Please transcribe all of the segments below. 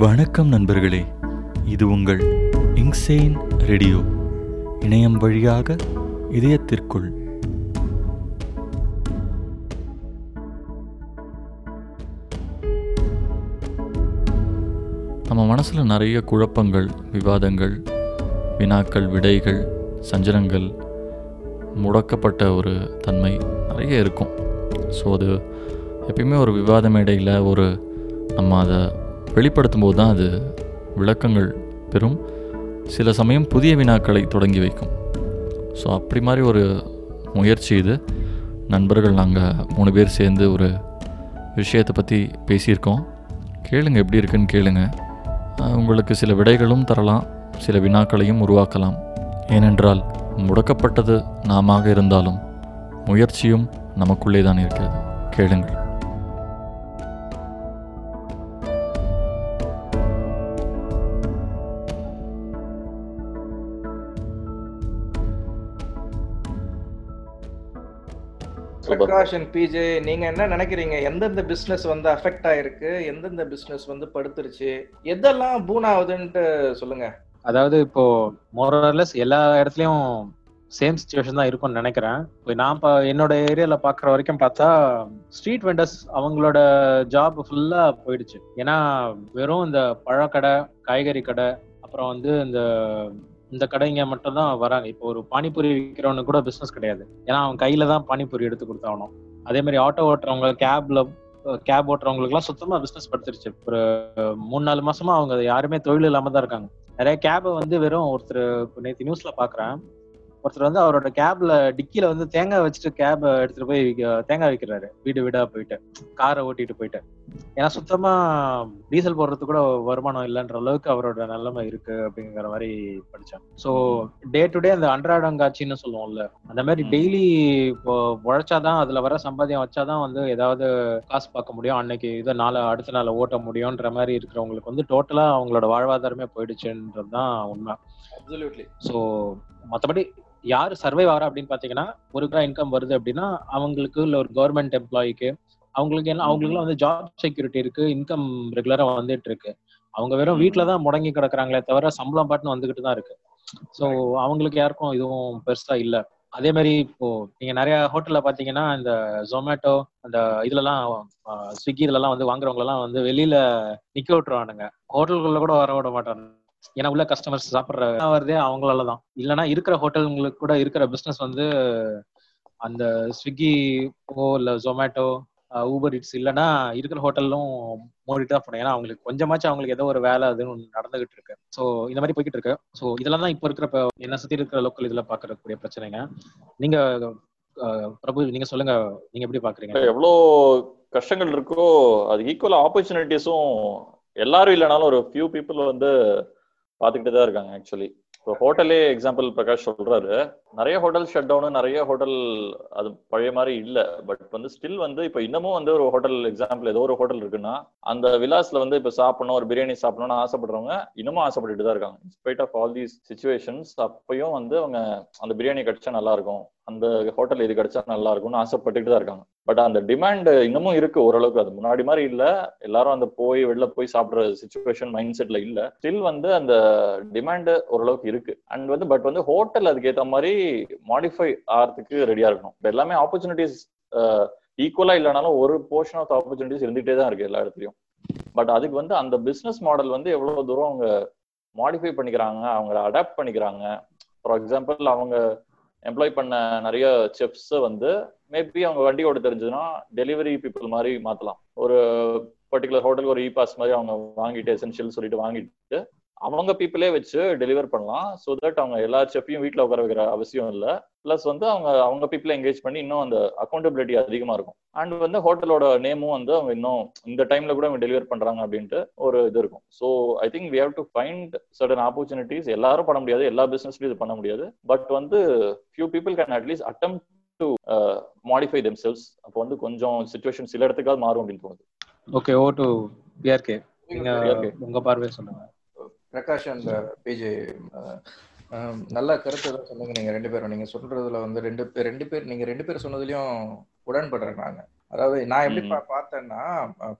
வணக்கம் நண்பர்களே. இது உங்கள் இங்சேன் ரேடியோ. இணையம் வழியாக இதயத்திற்குள். நம்ம மனசில் நிறைய குழப்பங்கள் விவாதங்கள் வினாக்கள் விடைகள் சஞ்சலங்கள் முடக்கப்பட்ட ஒரு தன்மை நிறைய இருக்கும். ஸோ அது எப்பயுமே ஒரு விவாத மேடையில் ஒரு நம்ம அதை வெளிப்படுத்தும் போது தான் அது விளக்கங்கள் பெறும். சில சமயம் புதிய வினாக்களை தொடங்கி வைக்கும். ஸோ அப்படி மாதிரி ஒரு முயற்சி இது. நண்பர்கள் நாங்கள் மூணு பேர் சேர்ந்து ஒரு விஷயத்தை பற்றி பேசியிருக்கோம். கேளுங்க எப்படி இருக்குன்னு கேளுங்க. உங்களுக்கு சில விடைகளும் தரலாம். சில வினாக்களையும் உருவாக்கலாம். ஏனென்றால் முடக்கப்பட்டது நாம இருந்தாலும் முயற்சியும் நமக்குள்ளே தான் இருக்கிறது. கேளுங்கள். பிரகாஷ் அண்ட் பிஜே நீங்க என்ன நினைக்கிறீங்க? எந்தெந்த பிசினஸ் வந்து அஃபெக்ட் ஆயிருக்கு? எந்தெந்த பிசினஸ் வந்து படுத்துருச்சு? எதெல்லாம் பூன் ஆகுதுன்ட்டு சொல்லுங்க. அதாவது இப்போ மோரலஸ் எல்லா இடத்துலயும் சேம் சுச்சுவேஷன் தான் இருக்கும்னு நினைக்கிறேன். இப்போ நான் இப்போ என்னோட ஏரியால பாக்குற வரைக்கும் பார்த்தா ஸ்ட்ரீட் வெண்டர்ஸ் அவங்களோட ஜாப் ஃபுல்லா போயிடுச்சு. ஏன்னா வெறும் இந்த பழக்கடை காய்கறி கடை அப்புறம் வந்து இந்த இந்த கடைங்க மட்டும் தான் வராங்க. இப்போ ஒரு பானிபூரி விற்கிறவனு கூட பிசினஸ் கிடையாது. ஏன்னா அவன் கையில தான் பானிபூரி எடுத்து கொடுத்தாவணும் அதே மாதிரி ஆட்டோ ஓட்டுறவங்க கேப்ல கேப் ஓட்டுறவங்களுக்குலாம் சுத்தமா பிசினஸ் படுத்துருச்சு ஒரு மூணு நாலு மாசமா அவங்க யாருமே தொழில் இல்லாம தான் இருக்காங்க. நிறைய கேபை வந்து வெறும் ஒருத்தர் நேற்று நியூஸ்ல பாக்குறேன். ஒருத்தர் வந்து அவரோட கேப்ல டிக்கில வந்து தேங்காய் வச்சுட்டு கேப் எடுத்துட்டு போய் தேங்காய் விற்கிறாரு வீடு வீடா போயிட்டு. காரை ஓட்டிட்டு போயிட்டு. ஏன்னா சுத்தமா டீசல் போடுறது கூட வருமானம் இல்லைன்ற அளவுக்கு அவரோட நிலைமை இருக்கு அப்படிங்கிற மாதிரி படிச்சேன் ஸோ டே டு டே அந்த அன்றாடங்காட்சின்னு சொல்லுவோம்ல அந்த மாதிரி. டெய்லி இப்போ உழைச்சாதான் அதுல வர சம்பாத்தியம் வச்சாதான் வந்து ஏதாவது காசு பார்க்க முடியும். அன்னைக்கு இதை நாளை அடுத்த நாளை ஓட்ட முடியும்ன்ற மாதிரி இருக்கிறவங்களுக்கு வந்து டோட்டலா அவங்களோட வாழ்வாதாரமே போயிடுச்சுன்றது தான் உண்மை ஸோ மற்றபடி யார் சர்வை ஆகிறா அப்படின்னு பார்த்தீங்கன்னா ஒரு கிரா இன்கம் வருது அப்படின்னா அவங்களுக்கு இல்லை ஒரு கவர்மெண்ட் எம்ப்ளாயிக்கு அவங்களுக்கு எல்லாம் அவங்களுக்குலாம் வந்து ஜாப் செக்யூரிட்டி இருக்கு இன்கம் ரெகுலரா வந்துட்டு இருக்கு. அவங்க வெறும் வீட்டில தான் முடங்கி கிடக்குறாங்களே தவிர சம்பளம் பாட்டுன்னு வந்துகிட்டு தான் இருக்கு. ஸோ அவங்களுக்கு யாருக்கும் இதுவும் பெருசா இல்ல. அதே மாதிரி இப்போ நீங்க நிறைய ஹோட்டல்ல பாத்தீங்கன்னா இந்த ஜொமேட்டோ அந்த இதுலலாம் ஸ்விக்கி இதுலலாம் வந்து வாங்குறவங்க எல்லாம் வந்து வெளியில நிக்க விட்டுருவானுங்க. ஹோட்டல்குள்ள கூட வர விட மாட்டாங்க ஏன்னா உள்ள கஸ்டமர்ஸ் சாப்பிட்ற வருதே அவங்களால தான் இல்லைன்னா இருக்கிற ஹோட்டலுங்களுக்கு கூட இருக்கிற பிஸ்னஸ் வந்து அந்த ஸ்விக்கி ஓ இல்ல ஜொமேட்டோ ஊபர் இட்ஸ் இல்லைன்னா இருக்கிற ஹோட்டலும் மூடிட்டு தான் போனோம் ஏன்னா அவங்களுக்கு கொஞ்சமாச்சும் அவங்களுக்கு ஏதோ ஒரு வேலை அதுன்னு ஒண்ணு நடந்துகிட்டு இருக்கு. ஸோ இந்த மாதிரி போய்கிட்டு இருக்கு. ஸோ இதெல்லாம் தான் இப்போ இருக்கிற இப்போ என்ன சுத்தி இருக்கிற லோக்கல் இதுல பார்க்கக்கூடிய பிரச்சனைங்க. நீங்க பிரபு நீங்க சொல்லுங்க. நீங்க எப்படி பாக்குறீங்க எவ்வளோ கஷ்டங்கள் இருக்கோ அது ஈக்குவல் ஆப்பர்ச்சுனிட்டிஸும் எல்லாரும் இல்லைனாலும் ஒரு ஃபியூ பீப்புள் வந்து பார்த்துக்கிட்டு தான் இருக்காங்க ஆக்சுவலி இப்போ ஹோட்டலே எக்ஸாம்பிள் பிரகாஷ் சொல்றாரு. நிறைய ஹோட்டல் ஷட் டவுனு நிறைய ஹோட்டல் அது பழைய மாதிரி இல்லை. பட் வந்து ஸ்டில் வந்து இப்போ இன்னமும் வந்து ஒரு ஹோட்டல் எக்ஸாம்பிள் ஏதோ ஒரு ஹோட்டல் இருக்குன்னா அந்த விலாஸ்ல வந்து இப்போ சாப்பிடணும் ஒரு பிரியாணி சாப்பிடணும்னு ஆசைப்படுறவங்க இன்னமும் ஆசைப்பட்டுட்டு தான் இருக்காங்க. In spite of all these situations அப்பயும் வந்து அவங்க அந்த பிரியாணி கிடைச்சா நல்லா இருக்கும். அந்த ஹோட்டல் இது கிடைச்சா நல்லா இருக்கும்னு ஆசைப்பட்டுட்டு தான் இருக்காங்க. பட் அந்த டிமாண்ட் இன்னமும் இருக்கு ஓரளவுக்கு. அது முன்னாடி மாதிரி இல்ல. எல்லாரும் அந்த போய் வெளில போய் சாப்பிடுற சுச்சுவேஷன் மைண்ட் செட்ல இல்ல. ஸ்டில் வந்து அந்த டிமாண்ட் ஓரளவுக்கு இருக்கு. அண்ட் வந்து பட் வந்து ஹோட்டல் அதுக்கேற்ற மாதிரி மாடிஃபை ஆகிறதுக்கு ரெடியா இருக்கணும். எல்லாமே ஆப்பர்ச்சுனிட்டிஸ் ஈக்குவலா இல்லைனாலும் ஒரு போர்ஷன் ஆஃப் ஆப்பர்ச்சுனிட்டிஸ் இருந்துகிட்டே தான் இருக்கு எல்லா இடத்துலயும். பட் அதுக்கு வந்து அந்த பிசினஸ் மாடல் வந்து எவ்வளவு தூரம் அவங்க மாடிஃபை பண்ணிக்கிறாங்க அவங்கள அடாப்ட் பண்ணிக்கிறாங்க. ஃபார் எக்ஸாம்பிள் அவங்க எம்ப்ளாய் பண்ண நிறைய செஃப்ஸ் வந்து மேபி அவங்க வண்டி ஓட தெரிஞ்சதுன்னா டெலிவரி பீப்புள் மாதிரி மாத்தலாம். ஒரு பர்டிகுலர் ஹோட்டலுக்கு ஒரு இ பாஸ் மாதிரி அவங்க வாங்கிட்டு எசென்ஷியல் சொல்லிட்டு வாங்கிட்டு அவங்க பீப்புளே வச்சு டெலிவர் பண்ணலாம். ஸோ தட் அவங்க எல்லா செஃப்பையும் வீட்டில் உட்கார வைக்கிற அவசியம் இல்லை. ப்ளஸ் வந்து அவங்க அவங்க பீப்புளை என்கேஜ் பண்ணி இன்னும் அந்த அக்கௌண்டபிலிட்டி அதிகமாக இருக்கும். அண்ட் வந்து ஹோட்டலோட நேமும் வந்து அவங்க இன்னும் இந்த டைம்ல கூட அவங்க டெலிவர் பண்றாங்க அப்படின்ட்டு ஒரு இது இருக்கும். So I think we have to find certain opportunities எல்லாரும் பண்ண முடியாது. எல்லா பிசினஸ்லயும் இது பண்ண முடியாது. பட் வந்து few people can at least attempt to modify themselves அப்போ வந்து கொஞ்சம் சுச்சுவேஷன் சில இடத்துக்காவது மாறும் அப்படின்னு தோணுது. Okay over to PRK. உங்க பார்வையை சொல்லுங்க. பிரகாஷ் அண்ட் பிஜே நல்ல கருத்து தான் சொன்னீங்க நீங்க ரெண்டு பேரும். நீங்க சொல்றதுல வந்து ரெண்டு பேர் ரெண்டு பேர் நீங்க ரெண்டு பேர் சொன்னதுலயும் உடன்படுறேன் நாங்க அதாவது நான் எப்படி பார்த்தேன்னா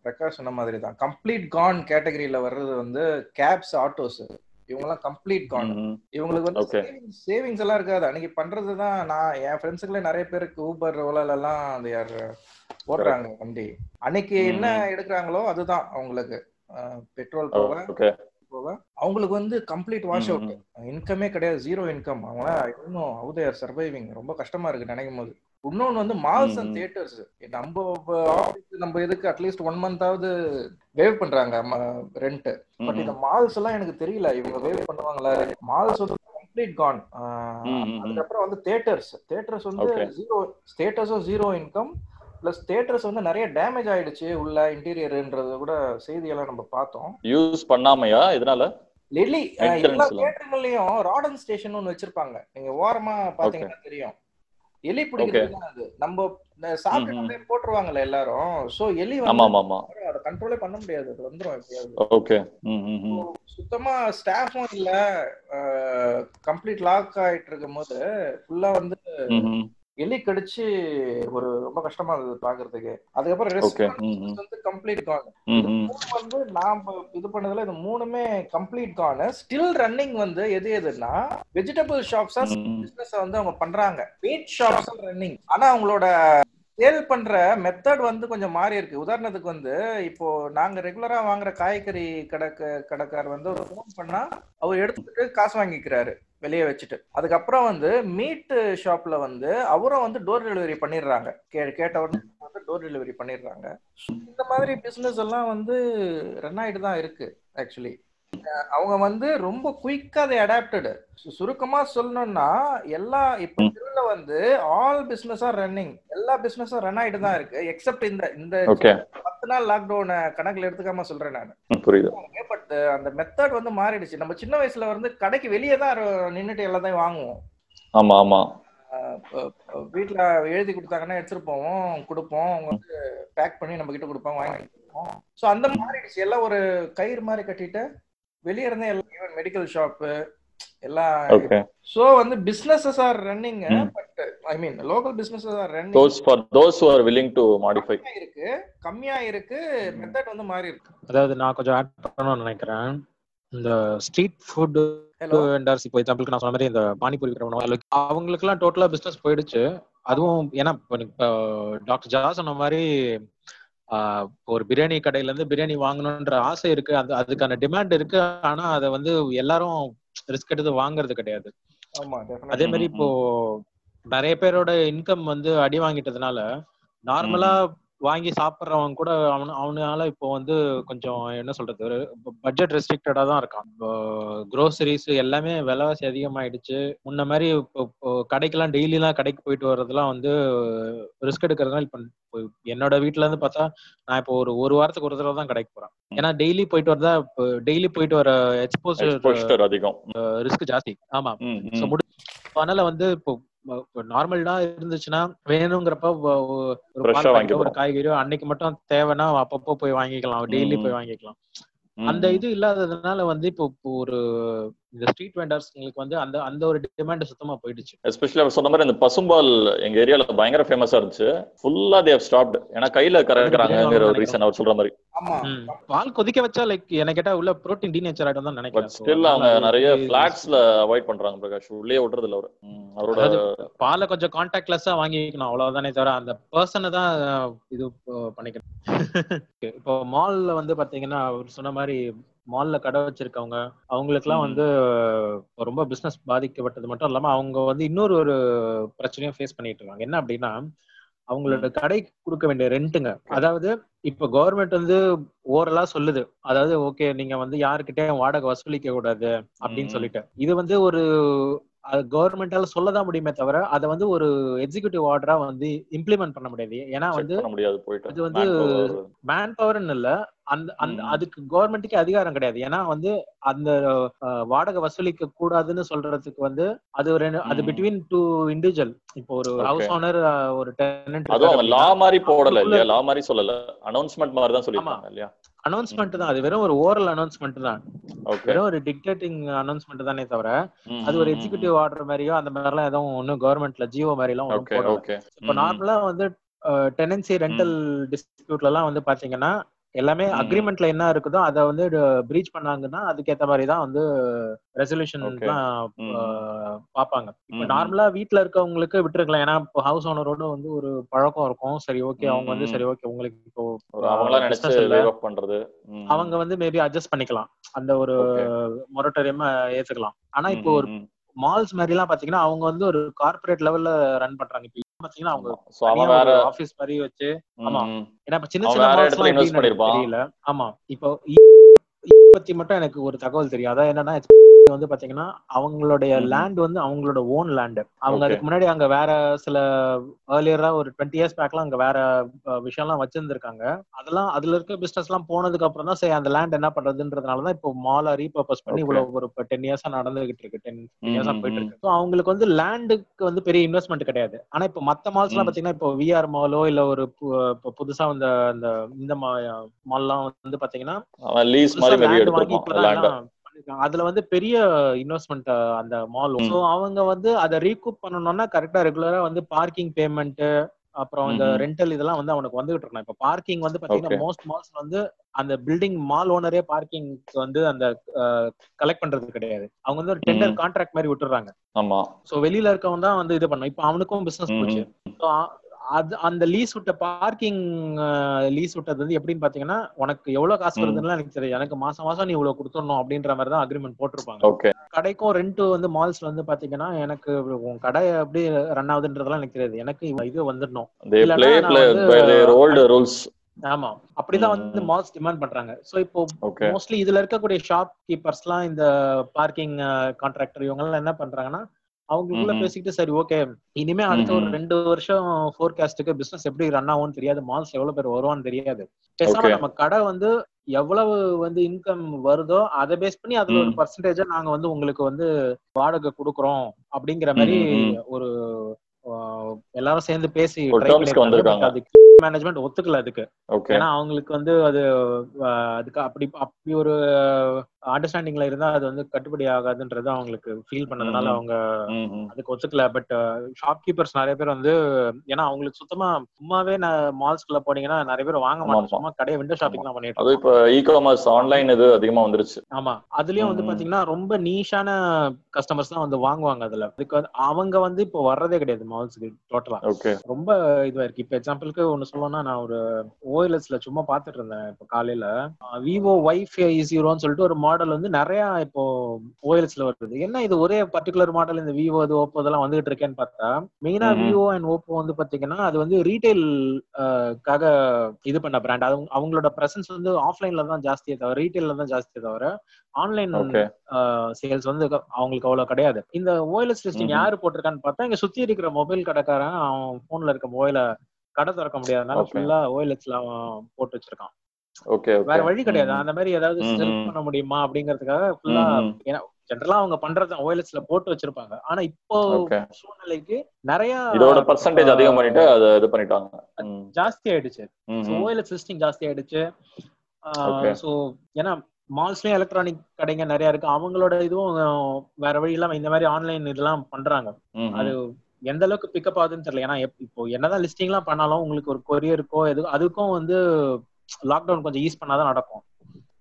பிரகாஷ் சொன்ன மாதிரி தான். கம்ப்ளீட் கான் கேட்டகரியில வர்றது வந்து கேப்ஸ் ஆட்டோஸ் இவங்கெல்லாம் கம்ப்ளீட் கான். இவங்களுக்கு வந்து. சேவிங்ஸ் எல்லாம் இருக்காது. அன்னைக்கு பண்றது தான் நான் என் ஃப்ரெண்ட்ஸுக்குள்ள நிறைய பேருக்கு ஊபர் ஓலால எல்லாம் அந்த யார் ஓட்டுறாங்க வண்டி. அன்னைக்கு என்ன. எடுக்கிறாங்களோ அதுதான் அவங்களுக்கு. பெட்ரோல் போக போக அவங்களுக்கு வந்து கம்ப்ளீட் வாஷ் அவுட். இன்கமே கிடையாது ஜீரோ இன்கம் அவங்க இன்னும் ஹவு தேர் சர்வைவிங் ரொம்ப கஷ்டமா இருக்கு நினைக்கும் போது. இன்னொன்னு வந்து மால்ஸ் அண்ட். தியேட்டர்ஸ் நம்ம நம்ம இதுக்கு அட்லீஸ்ட் ஒன் மந்தாவது வேவ் பண்றாங்க ரெண்ட் பட் இந்த மால்ஸ் எல்லாம் எனக்கு தெரியல. இவங்க வேவ் பண்ணுவாங்களா? மால்ஸ் வந்து கம்ப்ளீட் கான். அதுக்கப்புறம் வந்து தியேட்டர்ஸ் தியேட்டர்ஸ் வந்து. ஜீரோ ஸ்டேட்டஸும் ஜீரோ இன்கம் பிளஸ் தியேட்டர்ஸ் வந்து நிறைய டேமேஜ் ஆயிடுச்சு உள்ள இன்டீரியர்ன்றது கூட செய்தியெல்லாம் நம்ம பார்த்தோம். யூஸ் பண்ணாமையா? இதனால Maintenance எல்லா எல்லாம். தியேட்டருங்களையும் ராடன் ஸ்டேஷன் ஒன்று வச்சிருப்பாங்க. நீங்க ஓரமா பாத்தீங்கன்னா தெரியும். எலி பிடிக்கிறது அது நம்ம சாப்பிட்டு போட்டுருவாங்கல்ல எல்லாரும். சோ எலி வந்து அதை கண்ட்ரோலே பண்ண முடியாது. அது வந்துரும் எப்படியாவது. சுத்தமா ஸ்டாஃபும் இல்ல. கம்ப்ளீட் லாக் ஆயிட்டு இருக்கும் போது ஃபுல்லா வந்து எலி கடிச்சு ஒரு ரொம்ப கஷ்டமா இருந்தது பாக்குறதுக்கு. அதுக்கப்புறம் வந்து கம்ப்ளீட் கான் வந்து நாம இது பண்ணதுல இது மூணுமே கம்ப்ளீட் கான் ஸ்டில் ரன்னிங் வந்து எது எதுன்னா வெஜிடபிள் ஷாப்ஸா. பிசினஸ் வந்து அவங்க பண்றாங்க. மீட் ஷாப்ஸ் ரன்னிங் ஆனா அவங்களோட சேல் பண்ற மெத்தட் வந்து கொஞ்சம் மாறி இருக்கு. உதாரணத்துக்கு வந்து இப்போ நாங்க ரெகுலரா வாங்குற காய்கறி கடக்க கடைக்கார் வந்து ஒரு ஃபோன் பண்ணா அவர் எடுத்துட்டு காசு வாங்கிக்கிறாரு வெளியே வச்சுட்டு. அதுக்கப்புறம் வந்து மீட் ஷாப்ல வந்து அவரும் வந்து டோர் டெலிவரி பண்ணிடுறாங்க. கே கேட்ட வந்து டோர் டெலிவரி பண்ணிடுறாங்க. இந்த மாதிரி பிசினஸ் எல்லாம் வந்து ரன் ஆயிட்டு தான் இருக்கு ஆக்சுவலி அவங்க வந்து ரொம்ப குயிக்கா அதை அடாப்டடு சுருக்கமா சொல்லணும்னா எல்லா இப்ப இதுல வந்து ஆல் பிசினஸ் ஆர் ரன்னிங் எல்லா பிசினஸும் ரன் ஆயிட்டு தான் இருக்கு எக்ஸப்ட் இந்த இந்த பத்து நாள் லாக்டவுன் கணக்குல எடுத்துக்காம சொல்றேன் நான். புரியுது. பட் அந்த மெத்தட் வந்து மாறிடுச்சு. நம்ம சின்ன வயசுல வந்து கடைக்கு வெளியே தான் நின்னுட்டு எல்லாத்தையும் வாங்குவோம். ஆமா ஆமா. வீட்ல எழுதி கொடுத்தாங்கன்னா எடுத்துட்டு போவோம் கொடுப்போம். அவங்க வந்து பேக் பண்ணி நம்ம கிட்ட கொடுப்பாங்க வாங்கி ஸோ அந்த மாறிடுச்சு. எல்லாம் ஒரு கயிறு மாதிரி கட்டிட்டு வெளியே இருந்தே எல்லாம் ஈவன் மெடிக்கல் ஷாப்பு எல்லாம் ஓகே ஸோ வந்து businesses are running. But I mean local businesses are running those for those who are willing to modify. இருக்கு கம்மியா இருக்கு மெத்தட் வந்து மாறி இருக்கு. அதாவது நான் கொஞ்சம் ஆட் பண்ணணும்னு நினைக்கிறேன். இந்த ஸ்ட்ரீட் ஃபுட் ஹலோ வெண்டர்ஸ் இப்போ எக்ஸாம்பிளுக்கு நான் சொன்ன மாதிரி இந்த பானிபூரி விற்கிறவங்க அவங்களுக்குலாம் டோட்டலா பிசினஸ் போயிடுச்சு. அதுவும் ஏன்னா இப்போ டாக்டர் ஜா சொன்ன மாதிரி ஒரு பிரியாணி கடையில இருந்து பிரியாணி வாங்கணுன்ற ஆசை இருக்கு. அந்த அதுக்கான டிமாண்ட் இருக்கு. ஆனா அதை வந்து எல்லாரும் ரிஸ்க் எடுத்து வாங்குறது கிடையாது. ஆமா அதே. மாதிரி இப்போ நிறைய பேரோட இன்கம் வந்து அடி வாங்கிட்டதுனால நார்மலா வாங்கி சாப்பிட்றவன் கூட அவனு அவனால இப்போ வந்து கொஞ்சம் என்ன சொல்றது ஒரு பட்ஜெட் ரெஸ்ட்ரிக்டடா தான் இருக்கான். க்ரோசரிஸ் எல்லாமே விலைவாசி அதிகமாயிடுச்சு. முன்ன மாதிரி இப்போ கடைக்கெல்லாம் டெய்லிலாம் கடைக்கு போயிட்டு வர்றதுலாம் வந்து ரிஸ்க் எடுக்கிறதுனால இப்போ என்னோட வீட்ல இருந்து பார்த்தா நான் இப்போ ஒரு ஒரு வாரத்துக்கு ஒரு தடவை தான் கடைக்கு போறேன். ஏன்னா டெய்லி போயிட்டு வரதா இப்போ டெய்லி போயிட்டு வர எக்ஸ்போசர் அதிகம். ரிஸ்க் ஜாஸ்தி. ஆமா. அதனால வந்து இப்போ நார்மலா இருந்துச்சுன்னா வேணுங்கிறப்ப ஒரு காய்கறியோ அன்னைக்கு மட்டும் தேவைன்னா அப்பப்போ போய் வாங்கிக்கலாம் டெய்லி. போய் வாங்கிக்கலாம் அந்த. இது இல்லாததுனால வந்து இப்போ ஒரு இந்த ஸ்ட்ரீட் வெண்டர்ஸ்ங்களுக்கு வந்து அந்த அந்த ஒரு டிமாண்ட் சுத்தமா போயிடுச்சு. எஸ்பெஷலி அவர் சொன்ன மாதிரி இந்த பசும்பால் எங்க ஏரியால பயங்கர ஃபேமஸா இருந்துச்சு. ஃபுல்லா தேவ் ஸ்டாப்ட் ஏன்னா கையில கறக்குறாங்கிற ஒரு ரீசன் அவர் சொல்ற மாதிரி. பால் கொதிக்க வச்சா லைக் என்ன கேட்டா உள்ள புரோட்டீன் டீனேச்சர் ஆயிடும் தான் பட் நினைக்கிறேன் ஸ்டில் அவங்க நிறைய வந்து பிளாட்ஸ்ல அவாய்ட் பண்றாங்க பிரகாஷ். உள்ளே விடுறது இல்ல அவரு. அவரோட பாலை கொஞ்சம் கான்டாக்ட்லெஸ்ஸா வாங்கிக்கணும் அவ்வளவுதானே தவிர அந்த பர்சனை தான் இது பண்ணிக்கணும். இப்போ மால்ல வந்து பாத்தீங்கன்னா அவர் சொன்ன மாதிரி மால்ல கடை வச்சிருக்கவங்க அவங்களுக்குலாம் ம். வந்து ரொம்ப பிசினஸ் பாதிக்கப்பட்டது மட்டும் இல்லாம அவங்க வந்து இன்னொரு ஒரு பிரச்சனையும் ஃபேஸ் பண்ணிட்டு இருக்காங்க. என்ன அப்படின்னா அவங்களோட கடைக்கு கொடுக்க வேண்டிய ரெண்ட்டுங்க அதாவது இப்ப கவர்மெண்ட் வந்து ஓரலா சொல்லுது. அதாவது ஓகே நீங்க வந்து யாருக்கிட்டயும் வாடகை வசூலிக்க கூடாது அப்படின்னு. சொல்லிட்டு. இது வந்து ஒரு கவர்மெண்டால சொல்லதான் முடியுமே தவிர அதை வந்து ஒரு எக்ஸிகியூட்டிவ் ஆர்டரா வந்து இம்ப்ளிமெண்ட் பண்ண முடியாது. ஏன்னா வந்து அது வந்து Manpower. மேன் பவர்னு இல்ல அந்த அந்த. அதுக்கு கவர்மெண்ட்டுக்கு அதிகாரம் கிடையாது. ஏன்னா வந்து அந்த வாடகை வசூலிக்க கூடாதுன்னு சொல்றதுக்கு வந்து அது ஒரு அது. பிட்வீன் டூ இண்டிவிஜுவல் இப்போ ஒரு. ஹவுஸ் ஓனர் ஒரு டெனன்ட் அதுவும் லா மாதிரி போடல இல்லையா? லா மாதிரி சொல்லல. அனௌன்ஸ்மெண்ட் மாதிரி தான் சொல்லிருக்காங்க இல்லையா? அனௌன்ஸ்மெண்ட் தான். அது வெறும் ஒரு ஓரல் அனௌன்ஸ்மெண்ட் தான். வெறும் ஒரு டிக்டேட்டிங் அனௌன்ஸ்மெண்ட் தானே தவிர அது ஒரு எக்ஸிகியூட்டிவ் ஆர்டர் மாதிரியோ அந்த மாதிரிலாம் எதுவும் ஒன்றும் கவர்மெண்ட்ல ஜியோ மாதிரி எல்லாம் இப்போ நார்மலா வந்து டெனன்சி ரெண்டல் டிஸ்பியூட்ல எல்லாம் வந்து பாத்தீங்கன்னா எல்லாமே. அக்ரிமெண்ட்ல என்ன இருக்குதோ அதை வந்து பிரீச் பண்ணாங்கன்னா அதுக்கேத்த மாதிரி தான் வந்து ரெசல்யூஷன் இப்ப ம். நார்மலா வீட்ல இருக்கவங்களுக்கு விட்டுருக்கலாம் ஏன்னா ஹவுஸ் ஓனரோட வந்து ஒரு பழக்கம் இருக்கும் சரி ஓகே அவங்க வந்து. சரி ஓகே உங்களுக்கு இப்போ பண்றது. அவங்க வந்து மேபி அட்ஜஸ்ட் பண்ணிக்கலாம் அந்த ஒரு. மொரட்டோரியம் ஏத்துக்கலாம் ஆனா இப்போ ஒரு. மால்ஸ் மாதிரி எல்லாம் பாத்தீங்கன்னா அவங்க வந்து ஒரு கார்ப்பரேட் லெவல்ல ரன் பண்றாங்க பாத்தீங்கன்னா அவங்க ஆபீஸ் மாதிரி வச்சு ஆமா. ஏன்னா சின்ன சின்ன. தெரியல ஆமா இப்போ பத்தி மட்டும் எனக்கு ஒரு தகவல் தெரியும் அதான் என்னன்னா வந்து பாத்தீங்கன்னா அவங்களுடைய. லேண்ட் வந்து அவங்களோட ஓன் லேண்ட் அவங்க. அதுக்கு முன்னாடி அங்க வேற சில ஏர்லியரா ஒரு டுவெண்ட்டி இயர்ஸ் பேக்லாம் அங்க வேற அஹ், விஷயம்லாம் வச்சிருந்திருக்காங்க அதெல்லாம் அதுல இருக்க பிசினஸ் எல்லாம் போனதுக்கு அப்புறம் தான் சரி அந்த லேண்ட் என்ன பண்றதுன்றதுனால தான் இப்போ மாலை ரீபர்பஸ் பண்ணி. இவ்வளவு ஒரு டென் இயர்ஸா நடந்துகிட்டு இருக்கு டென் இயர்ஸா போயிட்டு இருக்கு ஸோ அவங்களுக்கு வந்து லேண்டுக்கு வந்து பெரிய இன்வெஸ்ட்மெண்ட் கிடையாது ஆனா இப்போ மத்த மால்ஸ் எல்லாம். பாத்தீங்கன்னா இப்போ விஆர் மாலோ இல்ல ஒரு புதுசா அந்த இந்த மால்லாம் வந்து பாத்தீங்கன்னா அதுல வந்து பெரிய இன்வெஸ்ட்மெண்ட் அந்த மால். சோ அவங்க வந்து அதை ரீகூப் பண்ணணும்னா கரெக்டா ரெகுலரா வந்து பார்க்கிங் பேமெண்ட் அப்புறம் இந்த. ரெண்டல் இதெல்லாம் வந்து அவனுக்கு வந்துகிட்டு இருக்கணும். இப்ப பார்க்கிங் வந்து பாத்தீங்கன்னா. மோஸ்ட் மால்ஸ் வந்து அந்த பில்டிங் மால் ஓனரே பார்க்கிங் வந்து அந்த கலெக்ட் பண்றது கிடையாது. அவங்க வந்து ஒரு டெண்டர். கான்ட்ராக்ட் மாதிரி விட்டுறாங்க. ஆமா. சோ வெளியில இருக்கவன் தான் வந்து இது பண்ணும் இப்ப அவனுக்கும் பிசினஸ் போச்சு. அது அந்த லீஸ் விட்ட பார்க்கிங் லீஸ் விட்டது வந்து எப்படின்னு பாத்தீங்கன்னா உனக்கு எவ்வளவு காசு. வருதுன்னு எனக்கு தெரியும் எனக்கு மாசம் மாசம் நீ இவ்வளவு கொடுத்துடணும் அப்படின்ற மாதிரி தான் அக்ரிமெண்ட் போட்டிருப்பாங்க. கடைக்கும் ரெண்ட் வந்து மால்ஸ் வந்து பாத்தீங்கன்னா எனக்கு உன் கடை எப்படி ரன் ஆகுதுன்றதெல்லாம் எனக்கு தெரியாது. எனக்கு இது வந்துடணும். ஆமா. அப்படிதான் வந்து. மால்ஸ் டிமாண்ட் பண்றாங்க. சோ இப்போ மோஸ்ட்லி இதுல இருக்கக்கூடிய ஷாப் கீப்பர்ஸ்லாம் இந்த பார்க்கிங் கான்ட்ராக்டர் இவங்க எல்லாம் என்ன பண்றாங்கன்னா அவங்களுக்குள்ள ம்ஹும். பேசிக்கிட்டு சரி ஓகே இனிமே அடுத்த ஒரு. ரெண்டு வருஷம் ஃபோர்காஸ்டுக்கு பிசினஸ் எப்படி ரன் ஆகும்னு தெரியாது. மால்ஸ் எவ்வளவு பேர் வருவான்னு தெரியாது. பேசாம. நம்ம கடை வந்து எவ்வளவு வந்து இன்கம் வருதோ அதை பேஸ் பண்ணி அதுல ஒரு. பர்சன்டேஜா நாங்க வந்து உங்களுக்கு வந்து வாடகை கொடுக்குறோம். அப்படிங்கிற மாதிரி ஒரு எல்லாரும் சேர்ந்து பேசி மேனேஜ்மெண்ட் ஒத்துக்கல அதுக்கு. ஏன்னா அவங்களுக்கு வந்து அது அதுக்கு அப்படி அப்படி ஒரு அண்டர்ஸ்டாண்டிங்ல இருந்தா அது வந்து கட்டுப்படி ஆகாதுன்றது அவங்களுக்கு ஃபீல் பண்ணதுனால. அவங்க. அதுக்கு ஒத்துக்கல பட் ஷாப்கீப்பர்ஸ் நிறைய பேர் வந்து ஏன்னா அவங்களுக்கு சுத்தமா சும்மாவே மால்ஸ்குள்ள போனீங்கன்னா நிறைய பேர் வாங்க மாட்டாங்க ஆமா. சும்மா கடையை விண்டோ ஷாப்பிங் தான் பண்ணிட்டு அது. இப்ப இ காமர்ஸ் ஆன்லைன் இது அதிகமா வந்துருச்சு ஆமா அதுலயும் வந்து. பாத்தீங்கன்னா ரொம்ப நீஷான கஸ்டமர்ஸ் தான் வந்து வாங்குவாங்க அதுல அதுக்கு வந்து அவங்க வந்து இப்போ வர்றதே கிடையாது மால்ஸ்க்கு டோட்டலா ரொம்ப இதுவா இருக்கு இப்ப எக்ஸாம்பிளுக்கு ஒண்ணு சொல்லணும்னா நான் ஒரு ஓஎல்எஸ்ல சும்மா பாத்துட்டு இருந்தேன் இப்ப காலையில விவோ வைஃபை ஜீரோன்னு சொல்லிட்டு ஒரு மாடல் வந்து நிறைய இப்போ ஓஎல்எஸ்ல வருது என்ன இது ஒரே பர்டிகுலர் மாடல் இந்த விவோ இது ஓப்போ இதெல்லாம் வந்துகிட்டு இருக்கேன்னு பார்த்தா மெயினா. விவோ அண்ட் ஓப்போ வந்து பாத்தீங்கன்னா அது வந்து ரீட்டைல் காக இது பண்ண பிராண்ட் அவங்க அவங்களோட பிரசன்ஸ் வந்து ஆஃப்லைன்ல தான் ஜாஸ்தியே தவிர ரீட்டைல்ல தான் ஜாஸ்தியே தவிர ஆன்லைன் சேல்ஸ் வந்து அவங்களுக்கு அவ்வளவு கிடையாது இந்த ஓஎல்எஸ் லிஸ்டிங். யாரு போட்டிருக்கான்னு பார்த்தா இங்க சுத்தி இருக்கிற மொபைல் கடைக்காரன் அவன் போன்ல இருக்க மொபைல கடை திறக்க முடியாதனால. ஃபுல்லா ஓஎல்எக்ஸ்ல போட்டு வச்சிருக்கான் வேற வழி கிடையாது. அந்த மாதிரி ஏதாவது பண்ண முடியுமா அப்படிங்கறதுக்காக ஃபுல்லா ஏன்னா ஜென்ரலா அவங்க பண்றது ஓஎல்எக்ஸ்ல போட்டு வச்சிருப்பாங்க. ஆனா இப்போ ஓகே. சூழ்நிலைக்கு நிறைய இதோட பர்சன்டேஜ் அதிகம் பண்ணிட்டு அதை இது பண்ணிட்டாங்க. ஜாஸ்தி ஆயிடுச்சு. ம், ஸோ ம். ஓஎல்எக்ஸ் லிஸ்டிங் ஜாஸ்தி ஆயிடுச்சு. ஸோ ஏன்னா மால்ஸ்லயும் எலக்ட்ரானிக் கடைங்க நிறைய இருக்கு. அவங்களோட இதுவும் வேற வழி இல்லாம இந்த மாதிரி ஆன்லைன் இதெல்லாம் பண்றாங்க. அது எந்த அளவுக்கு பிக்கப் ஆகுதுன்னு தெரியல. ஏன்னா இப்போ என்னதான் லிஸ்டிங்லாம் பண்ணாலும் உங்களுக்கு ஒரு கொரியருக்கோ எது அதுக்கும் வந்து லாக்டவுன் கொஞ்சம் ஈஸ் பண்ணாதான் நடக்கும்.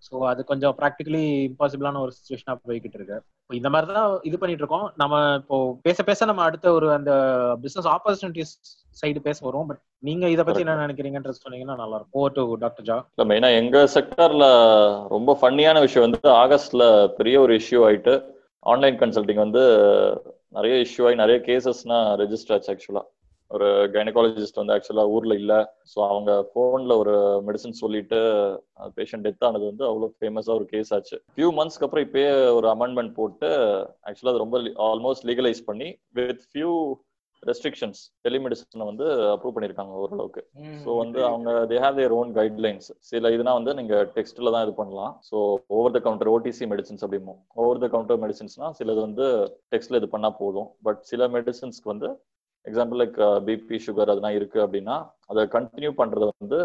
ஸோ அது கொஞ்சம் ப்ராக்டிகலி இம்பாசிபிளான ஒரு சுச்சுவேஷனா போய்கிட்டு இருக்கு. இப்போ இந்த மாதிரி தான் இது பண்ணிட்டு இருக்கோம். நம்ம இப்போ பேச பேச நம்ம அடுத்த ஒரு அந்த பிசினஸ் ஆப்பர்ச்சுனிட்டிஸ் சைடு பேச வரும் பட் நீங்க இதை பத்தி என்ன நினைக்கிறீங்கன்றது சொன்னீங்கன்னா நல்லா இருக்கும் ஓ டு டாக்டர் ஜா இல்ல மெயினா எங்க செக்டர்ல ரொம்ப ஃபன்னியான விஷயம் வந்து ஆகஸ்ட்ல பெரிய ஒரு இஷ்யூ ஆயிட்டு ஆன்லைன் கன்சல்டிங் வந்து நிறைய இஷ்யூ ஆகி நிறைய கேசஸ்னா ரெஜிஸ்டர் ஆச்சு ஆக்சுவலா ஒரு கைனகாலஜிஸ்ட் வந்து ஆக்சுவலா ஊர்ல இல்ல. ஸோ அவங்க போன்ல ஒரு மெடிசன் சொல்லிட்டு பேஷண்ட் டெத் ஆனது வந்து அவ்வளவு ஃபேமஸா ஒரு கேஸ் ஆச்சு. ஃபியூ மந்த்ஸ்க்கு அப்புறம் இப்பயே ஒரு அமெண்ட்மெண்ட் போட்டு ஆக்சுவலா அது ரொம்ப ஆல்மோஸ்ட் லீகலைஸ் பண்ணி வித் ஃபியூ ரெஸ்ட்ரிக்ஷன்ஸ் டெலிமெடிசனை வந்து அப்ரூவ் பண்ணிருக்காங்க ஓரளவுக்கு. ஸோ வந்து அவங்க they have their own guidelines சில இதுனா வந்து நீங்க டெக்ஸ்ட்ல தான் இது பண்ணலாம். So over the counter OTC medicines அப்படிமோ over the counter மெடிசின்ஸ்னா சிலது வந்து டெக்ஸ்ட்ல இது பண்ணா போதும். பட் சில மெடிசின்ஸ்க்கு வந்து எக்ஸாம்பிள் லைக் பிபி சுகர் அதெல்லாம் இருக்கு அப்படின்னா அதை கண்டினியூ பண்றத வந்து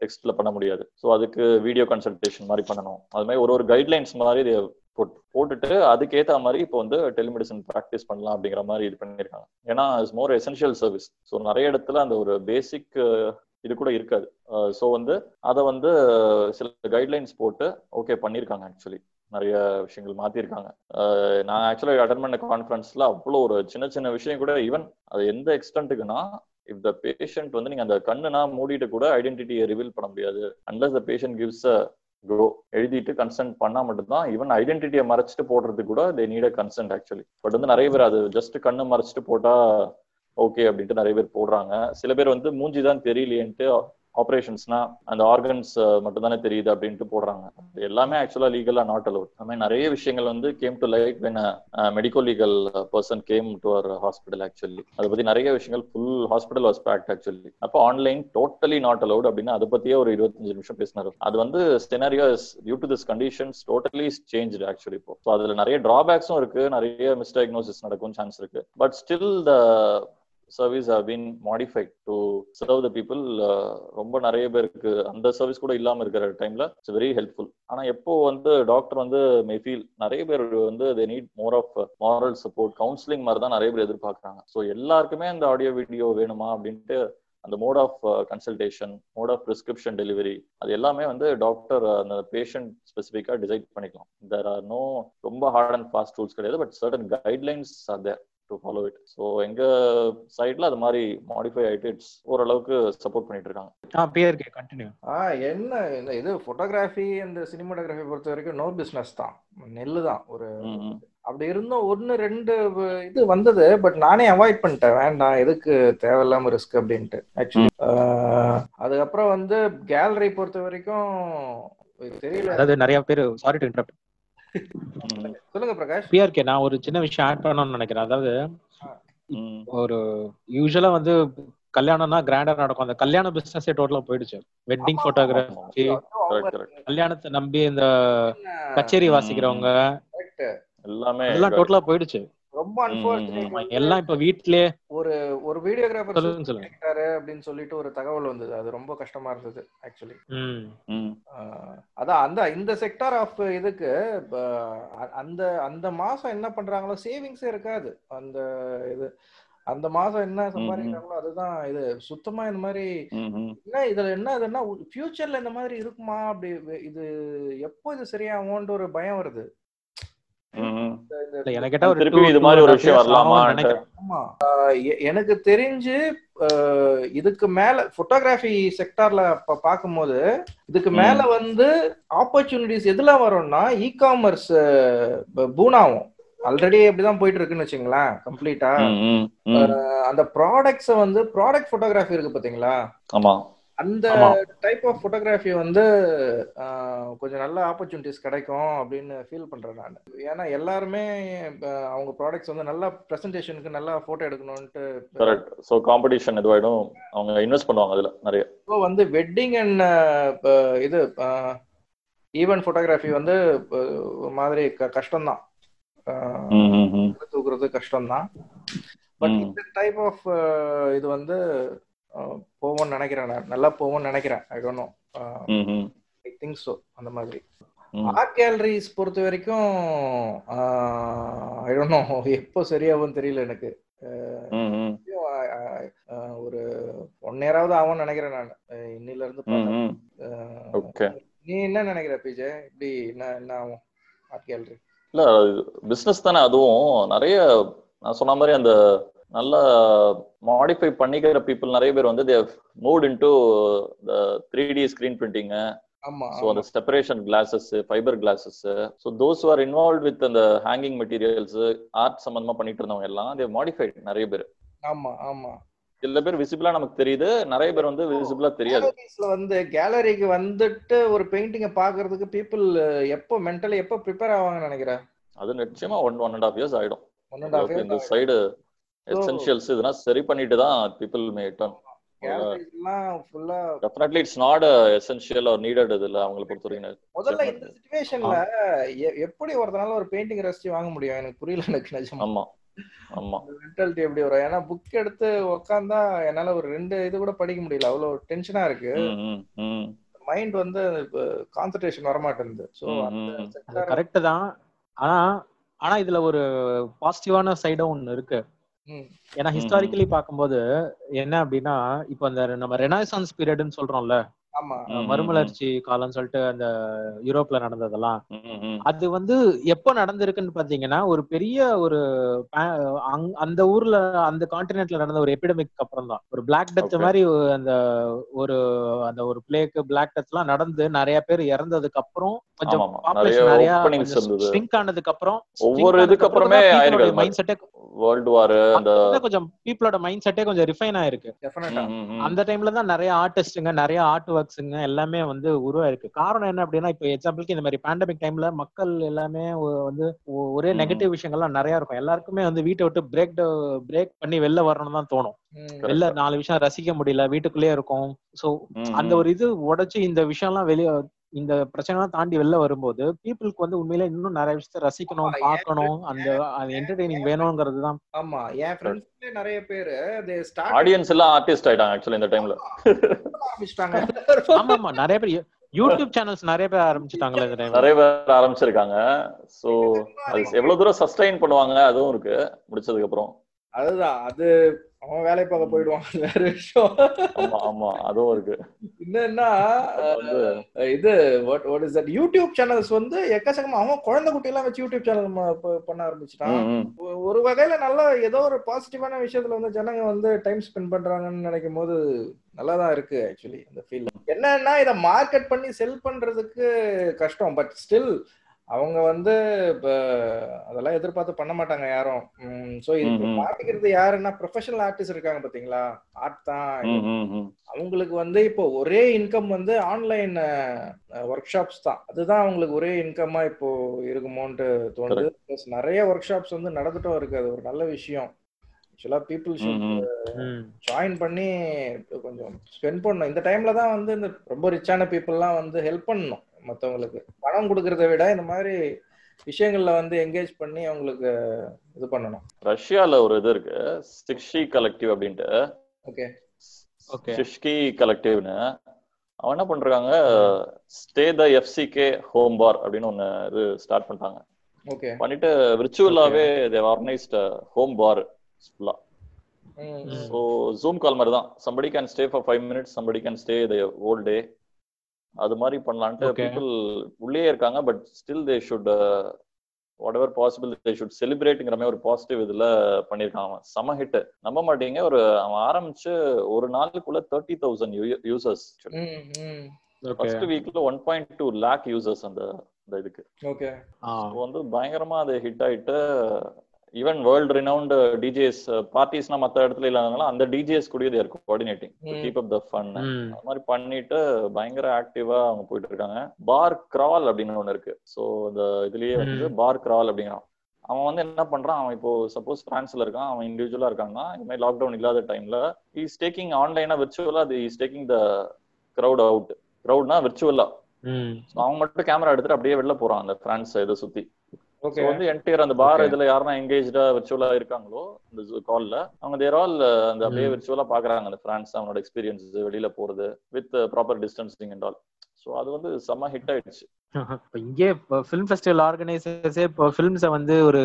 டெக்ஸ்ட்ல பண்ண முடியாது. ஸோ அதுக்கு வீடியோ கன்சல்டேஷன் மாதிரி பண்ணணும். அது மாதிரி ஒரு ஒரு கைட்லைன்ஸ் மாதிரி இதை போட்- போட்டுட்டு அதுக்கேத்த மாதிரி இப்போ வந்து டெலிமெடிசன் ப்ராக்டிஸ் பண்ணலாம் அப்படிங்கிற மாதிரி இது பண்ணியிருக்காங்க. ஏன்னா it's more essential service so நிறைய இடத்துல அந்த ஒரு பேசிக் uh, இது கூட இருக்காது. Uh, ஸோ வந்து அதை வந்து சில கைட்லைன்ஸ் போட்டு ஓகே பண்ணியிருக்காங்க ஆக்சுவலி நிறைய விஷயங்கள் மாத்திருக்காங்க. நான் ஆக்சுவலா அட்டன் பண்ண கான்ஃபரன்ஸ்ல அவ்வளோ ஒரு சின்ன சின்ன விஷயம் கூட ஈவன் அது எந்த எக்ஸ்டென்ட்டுக்குன்னா இஃப் த பேஷண்ட் வந்து நீங்க அந்த கண்ணுனா மூடிட்டு கூட ஐடென்டிட்டியை ரிவீல் பண்ண முடியாது. Unless the patient gives a go எழுதிட்டு கன்சென்ட் பண்ணா மட்டும்தான் ஈவன் ஐடென்டிட்டியை மறைச்சிட்டு போடுறதுக்கு கூட they need a consent actually but வந்து நிறைய பேர் அது ஜஸ்ட் கண்ணு மறைச்சிட்டு போட்டா ஓகே அப்படின்ட்டு நிறைய பேர் போடுறாங்க. சில பேர் வந்து மூஞ்சி தான் தெரியலையேன்ட்டு ஆப்ரேஷன்ஸ்னா அந்த ஆர்கன்ஸ் மட்டும் தானே தெரியுது அப்படின்ட்டு போடுறாங்க. எல்லாமே ஆக்சுவலா லீகலா நாட் அலவுட் அந்த மாதிரி நிறைய விஷயங்கள் வந்து came to light when medico legal person came to our hospital actually அதை பத்தி நிறைய விஷயங்கள் full hospital was packed actually அப்போ ஆன்லைன் டோட்டலி நாட் அலவுட் அப்படின்னு அதை பத்தியே ஒரு இருபத்தஞ்சு நிமிஷம் பேசினாரு. அது வந்து scenario due to this conditions totally change actually இப்போ. ஸோ அதுல நிறைய டிராபேக்ஸும் இருக்கு. நிறைய மிஸ்டயக்னோசிஸ் நடக்கும் சான்ஸ் இருக்கு. But still the service have been modified to serve the people ரொம்ப நிறைய பேருக்கு அந்த சர்வீஸ் கூட இல்லாம இருக்கிற டைம்ல இட்ஸ் வெரி ஹெல்ப்ஃபுல் ஆனா எப்போ வந்து டாக்டர் வந்து மே ஃபீல் நிறைய பேர் வந்து they need more of moral support counselling மாதிரி தான் நிறைய பேர் எதிர்பார்க்கறாங்க. ஸோ எல்லாருக்குமே அந்த ஆடியோ வீடியோ வேணுமா அப்படின்ட்டு அந்த mode of consultation mode of prescription delivery அது எல்லாமே வந்து டாக்டர் uh, அந்த பேஷண்ட் ஸ்பெசிஃபிக்காக டிசைட் பண்ணிக்கலாம். தேர் ஆர் நோ ரொம்ப ஹார்ட் அண்ட் ஃபாஸ்ட் ரூல்ஸ் கிடையாது but certain guidelines are there to follow it so எங்க சைட்ல அது மாதிரி மாடிஃபை ஆயிட்டு இட்ஸ் ஓரளவுக்கு சப்போர்ட் பண்ணிட்டு இருக்காங்க. ஆ பிஆர்கே கண்டினியூ ஆ என்ன இந்த இது ஃபோட்டோகிராஃபி அந்த சினிமாட்டோகிராஃபி பொறுத்த வரைக்கும் நோ பிஸ்னஸ் தான். நெல்லு தான். ஒரு. அப்படி இருந்தும் ஒன்று ரெண்டு இது வந்தது பட் நானே அவாய்ட் பண்ணிட்டேன். வேண்டாம் எதுக்கு தேவையில்லாம ரிஸ்க் அப்படின்ட்டு. ஆக்சுவலி அதுக்கப்புறம் வந்து கேலரி பொறுத்த வரைக்கும் தெரியல. அதாவது நிறைய பேர் சாரி டு இன்டரப்ட் சொல்லுங்க பிரகாஷ். பிஆர்கே நான் ஒரு சின்ன விஷயம் ஆட் பண்ணணும்னு நினைக்கிறேன். அதாவது. ஒரு யூஸ்வலா வந்து கல்யாணம்னா கிராண்டா நடக்கும். அந்த கல்யாண பிசினஸே டோட்டலா போயிடுச்சு. Wedding photography. கல்யாணத்தை நம்பி இந்த கச்சேரி வாசிக்கிறவங்க. எல்லாமே எல்லாம் டோட்டலா போயிடுச்சு. ரொம்ப அன்பார்ச்சுனேட் எல்லாம் இப்ப வீட்லயே ஒரு ஒரு வீடியோகிராஃபர் கிடைக்கிறாரு அப்படின்னு சொல்லிட்டு ஒரு தகவல் வந்தது. அது ரொம்ப கஷ்டமா இருந்தது ஆக்சுவலி ம். ம், அதான் அந்த இந்த செக்டார் ஆஃப் இதுக்கு அந்த அந்த மாசம் என்ன பண்றாங்களோ சேவிங்ஸே இருக்காது. அந்த இது அந்த மாசம் என்ன சம்பாதிக்கிறாங்களோ அதுதான் இது. சுத்தமா இந்த மாதிரி. என்ன இதுல என்ன இதுன்னா ஃபியூச்சர்ல இந்த மாதிரி இருக்குமா அப்படி இது எப்போ இது சரியாகும்ன்ற ஒரு பயம் வருது ம், ம். இந்த- இந்த இல்ல எனக்கு தெரிஞ்சு இதுக்கு மேல போட்டோகிராஃபி செக்டார்ல பார்க்கும்போது இதுக்கு. மேல வந்து ஆப்பர்ச்சுனிட்டிஸ் எதுல வரும்னா இ காமர்ஸ் பூனாவும். ஆல்ரெடி அப்படிதான் போயிட்டு இருக்குன்னு வச்சுங்களேன் கம்ப்ளீட்டா. அந்த ப்ராடக்ட்ஸ வந்து ப்ராடக்ட் போட்டோகிராஃபி இருக்கு பாத்தீங்களா ஆமா. அந்த டைப் ஆஃப் போட்டோகிராஃபி வந்து கொஞ்சம் நல்ல ஆப்பர்ச்சுனிட்டிஸ் கிடைக்கும் அப்படின்னு ஃபீல் பண்றேன் நான். ஏன்னா எல்லாருமே அவங்க ப்ராடக்ட்ஸ் வந்து நல்லா ப்ரெசன்டேஷனுக்கு நல்லா போட்டோ எடுக்கணும்ட்டு கரெக்ட் ஸோ காம்படிஷன் இதுவாயிடும். அவங்க இன்வெஸ்ட் பண்ணுவாங்க அதுல நிறைய. இப்போ வந்து வெட்டிங் அண்ட் இது ஈவென்ட் ஃபோட்டோகிராஃபி வந்து மாதிரி கஷ்டம்தான். தூக்குறது கஷ்டம்தான். பட். இந்த டைப் ஆஃப் இது வந்து அஹ், போகும்னு நினைக்கிறேன் நான். நல்லா போகும்னு நினைக்கிறேன். I don't I think so அந்த மாதிரி. ஆர்ட் கேலரிஸ் பொறுத்த வரைக்கும் ஐ டோன்ட் நோ எப்போ சரியாகும்னு தெரியல எனக்கு. ஒரு ஒன் இயராவது ஆகும்னு நினைக்கிறேன் நான். இன்னில இருந்து நீ என்ன நினைக்கிற பிஜே இப்படி என்ன என்ன ஆகும்? ஆர்ட் கேலரி இல்ல பிசினஸ் தானே அதுவும் நிறைய நான் சொன்ன மாதிரி அந்த நல்ல மாடிஃபை பண்ணிக்கிற பீப்புள் நிறைய பேர் வந்து they've moved into the three D screen printing so அந்த separation glasses fibre glasses so those are involve with அந்த ஹேங்கிங் மெட்டீரியல்ஸ் ஆர்ட் சம்பந்தமா பண்ணிட்டு இருந்தவங்க எல்லாம் தே மாடிஃபைட் நிறைய பேர். ஆமா ஆமா. சில பேர் விசிபிளா நமக்கு தெரியுது நிறைய பேர் வந்து விசிபிளா தெரியாது. வந்து கேலரிக்கு வந்துட்டு ஒரு பெயிண்டிங்கை பாக்குறதுக்கு பீப்புள் எப்போ மென்டலி எப்போ ப்ரிப்பேர் ஆவாங்கன்னு நினைக்கிறேன்? அது நிச்சயமா one one and half years ஆயிடும். ஹாஃப் இந்த சைடு எசென்ஷியல்ஸ் இதெல்லாம் சரி பண்ணிட்டு தான் people may turn definitely it's not essential or needed இதுல அவங்களை பொறுத்த வரைக்கும் முதல்ல இந்த சுச்சுவேஷன்ல எப்படி ஒருத்தனால ஒரு பெயிண்டிங் ரசிச்சு வாங்க முடியும்? எனக்கு புரியல எனக்கு நிஜமா. ஆமா. ஆமா. மென்டாலிட்டி எப்படி வரும்? ஏன்னா புக் எடுத்து உக்காந்தா என்னால ஒரு ரெண்டு இது கூட படிக்க முடியல. அவ்வளவு டென்ஷனா இருக்கு. மைண்ட் வந்து கான்சன்ட்ரேஷன் வர மாட்டேங்குது சோ கரெக்ட் தான். ஆனா ஆனா இதுல ஒரு பாசிட்டிவான சைடும் ஒண்ணு இருக்கு. ஏன்னா ஹிஸ்டாரிக்கலி பார்க்கும்போது என்ன அப்படின்னா இப்போ அந்த நம்ம ரெனாய்சான்ஸ் பீரியட்னு சொல்றோம்ல மறுமலர்ச்சி காலம்னு சொல்லிட்டு அந்த யூரோப்ல நடந்ததெல்லாம். அது வந்து எப்போ நடந்திருக்குன்னு பாத்தீங்கன்னா ஒரு பெரிய ஒரு அந்த ஊர்ல அந்த கான்டினென்ட்ல நடந்த ஒரு எபிடமிக் அப்புறம் தான் ஒரு பிளாக் டெத். மாதிரி அந்த ஒரு அந்த ஒரு பிளேக் பிளாக் டெத் எல்லாம் நடந்து நிறைய பேர் இறந்ததுக்கு அப்புறம் கொஞ்சம். பாப்புலேஷன் நிறைய. ஸ்ட்ரிங்க் ஆனதுக்கு அப்புறம் ஒவ்வொரு இதுக்கு அப்புறமே மைண்ட் செட்டே வேர்ல்டு வார் அந்த கொஞ்சம் பீப்புளோட மைண்ட் செட்டே கொஞ்சம் ரிஃபைன் ஆயிருக்கு. அந்த டைம்ல தான் நிறைய ஆர்டிஸ்டுங்க நிறைய ஆர்ட் ஒர்க்ஸுங்க எல்லாமே வந்து உருவாயிருக்கு. காரணம் என்ன அப்படின்னா இப்போ எக்ஸாம்பிளுக்கு இந்த மாதிரி பேண்டமிக் டைம்ல மக்கள் எல்லாமே வந்து ஒரே. நெகட்டிவ் விஷயங்கள்லாம் நிறைய இருக்கும். எல்லாருக்குமே வந்து வீட்டை விட்டு பிரேக் பிரேக் பண்ணி வெளில வரணும்னு தான் தோணும். வெளில நாலு விஷயம் ரசிக்க முடியல வீட்டுக்குள்ளேயே இருக்கும். சோ அந்த. ஒரு இது உடைச்சு இந்த விஷயம்லாம் வெளிய இந்த பிரச்சனைலாம் தாண்டி வெளில வரும்போது பீப்புளுக்கு வந்து உண்மையில இன்னும் நிறைய விஷயத்த ரசிக்கணும் பார்க்கணும் அந்த என்டர்டெய்னிங் வேணுங்கிறது தான். ஆமா என் ஃப்ரெண்ட்ஸ்ல நிறைய பேரு they start ஆடியன்ஸ் எல்லாம் ஆர்டிஸ்ட் ஆயிட்டாங்க ஆக்சுவலி இந்த டைம்ல ஆமா ஆமா நிறைய பேர் யூடியூப் சேனல்ஸ் நிறைய பேர் ஆரம்பிச்சுட்டாங்களே இந்த டைம்ல நிறைய பேர் ஆரம்பிச்சிருக்காங்க. சோ அது எவ்வளவு தூரம் சஸ்டைன் பண்ணுவாங்க அதுவும் இருக்கு முடிச்சதுக்கு அப்புறம். அதுதான். அது அவன் வேலை பார்க்க போயிடுவான். வேற விஷயம். ஆமா ஆமா. அதுவும் இருக்கு. என்னன்னா இது what what is that YouTube channels வந்து எக்கச்சக்கமா அவன் குழந்தை குட்டி எல்லாம் வச்சு யூடியூப் சேனல் பண்ண ஆரம்பிச்சிட்டான். ஒரு வகையில நல்ல ஏதோ ஒரு பாசிட்டிவான விஷயத்துல வந்து ஜனங்க வந்து டைம் ஸ்பெண்ட் பண்றாங்கன்னு நினைக்கும் போது நல்லா தான் இருக்கு ஆக்சுவலி அந்த ஃபீல் என்னன்னா இதை மார்க்கெட் பண்ணி செல் பண்றதுக்கு கஷ்டம். பட் ஸ்டில் அவங்க வந்து இப்ப அதெல்லாம் எதிர்பார்த்து பண்ண மாட்டாங்க யாரும். ஸோ ம், ம். மாட்டிக்கிறது யாருன்னா ப்ரொஃபஷனல் ஆர்டிஸ்ட் இருக்காங்க பாத்தீங்களா? ஆர்ட் தான். அவங்களுக்கு வந்து இப்போ ஒரே இன்கம் வந்து ஆன்லைன் ஒர்க் ஷாப்ஸ் தான். அதுதான் அவங்களுக்கு ஒரே இன்கமா இப்போ இருக்குமோன்ட்டு தோணுது. ப்ளஸ் நிறைய ஒர்க் ஷாப்ஸ் வந்து நடந்துட்டும் இருக்கு. அது ஒரு நல்ல விஷயம். ஆக்சுவலா பீப்புள். ஜாயின் பண்ணி கொஞ்சம் ஸ்பெண்ட் பண்ணணும். இந்த டைம்ல தான் வந்து இந்த ரொம்ப ரிச்சான பீப்புள்லாம் வந்து ஹெல்ப் பண்ணணும். மற்றவங்களுக்கு பணம் கொடுக்கறத விட இந்த மாதிரி விஷயங்கள்ல வந்து என்கேஜ் பண்ணி அவங்களுக்கு இது பண்ணணும். ரஷ்யால ஒரு இது இருக்கு. சிக்ஷி கலெக்டிவ் அப்படின்ட்டு. ஓகே. Okay. சிஷ்கி கலெக்டிவ்னு அவன் என்ன பண்றாங்க? Stay the FCK home bar அப்படின்னு ஒன்னு இது ஸ்டார்ட் பண்ணிட்டாங்க. ஓகே. பண்ணிட்டு விர்ச்சுவலாவே தேவ் ஆர்கனைஸ்ட் ஹோம் பார் ஃபுல்லா ஸோ ஜூம் கால் மாதிரி தான். Somebody can stay for five minutes somebody can stay the whole day அது மாதிரி பண்ணலான்ட்டு Okay. பீப்புள் உள்ளே இருக்காங்க but still they should whatever possible they should செலிப்ரேட்டுங்கிற மாதிரி ஒரு பாசிட்டிவ் இதுல பண்ணியிருக்கான் அவன் செம ஹிட் நம்ப மாட்டீங்க. ஒரு அவன் ஆரம்பிச்சு ஒரு நாளுக்குள்ள thirty thousand users hmm hmm. Okay first வீக்ல one point two lakh users அந்த அந்த இதுக்கு. வந்து பயங்கரமா அது ஹிட் ஆயிட்டு ஈவன் வேர்ல்ட் ரினவுண்ட் டிஜேஸ் பார்ட்டிஸ்னா மத்த இடத்துல இல்லாதனால அந்த டிஜேஸ் கூட there coordinating. Keep up the fun. அது மாதிரி பண்ணிட்டு பயங்கர ஆக்டிவா அவங்க போயிட்டு இருக்காங்க. பார் கிரால் அப்படின்னு ஒண்ணு இருக்கு. சோ அந்த இதுலயே வந்து பார் கிரால் அப்படிங்கிறான். அவன் வந்து என்ன பண்றான்? அவன் இப்போ சப்போஸ் பிரான்ஸ்ல இருக்கான். அவன் இண்டிவிஜுவலா இருக்காங்கன்னா இந்த மாதிரி லாக்டவுன் இல்லாத டைம்ல இஸ் டேக்கிங் ஆன்லைனா விர்ச்சுவலா அது is taking the crowd out கிரௌட்னா விர்ச்சுவலா. அவன் மட்டும் கேமரா எடுத்துட்டு அப்படியே வெளில போறான் அந்த பிரான்ஸ் இதை சுத்தி. வந்து என்டையர் அந்த பார். இதுல யாரெல்லாம் எங்கேஜா விர்ச்சுவலா இருக்காங்களோ இந்த கால்ல அவங்க தேர் ஆல் அந்த அப்படியே ம். விர்ச்சுவலா பாக்குறாங்க. அந்த பிரான்ஸ் அவனோட எக்ஸ்பீரியன்ஸ் வெளியில போறது with proper distancing and all so அது வந்து செம்ம ஹிட் ஆயிடுச்சு. இப்ப இங்கே ஃபிலிம் ஃபெஸ்டிவல் ஆர்கனைசர்ஸே இப்போ ஃபிலிம்ஸை வந்து ஒரு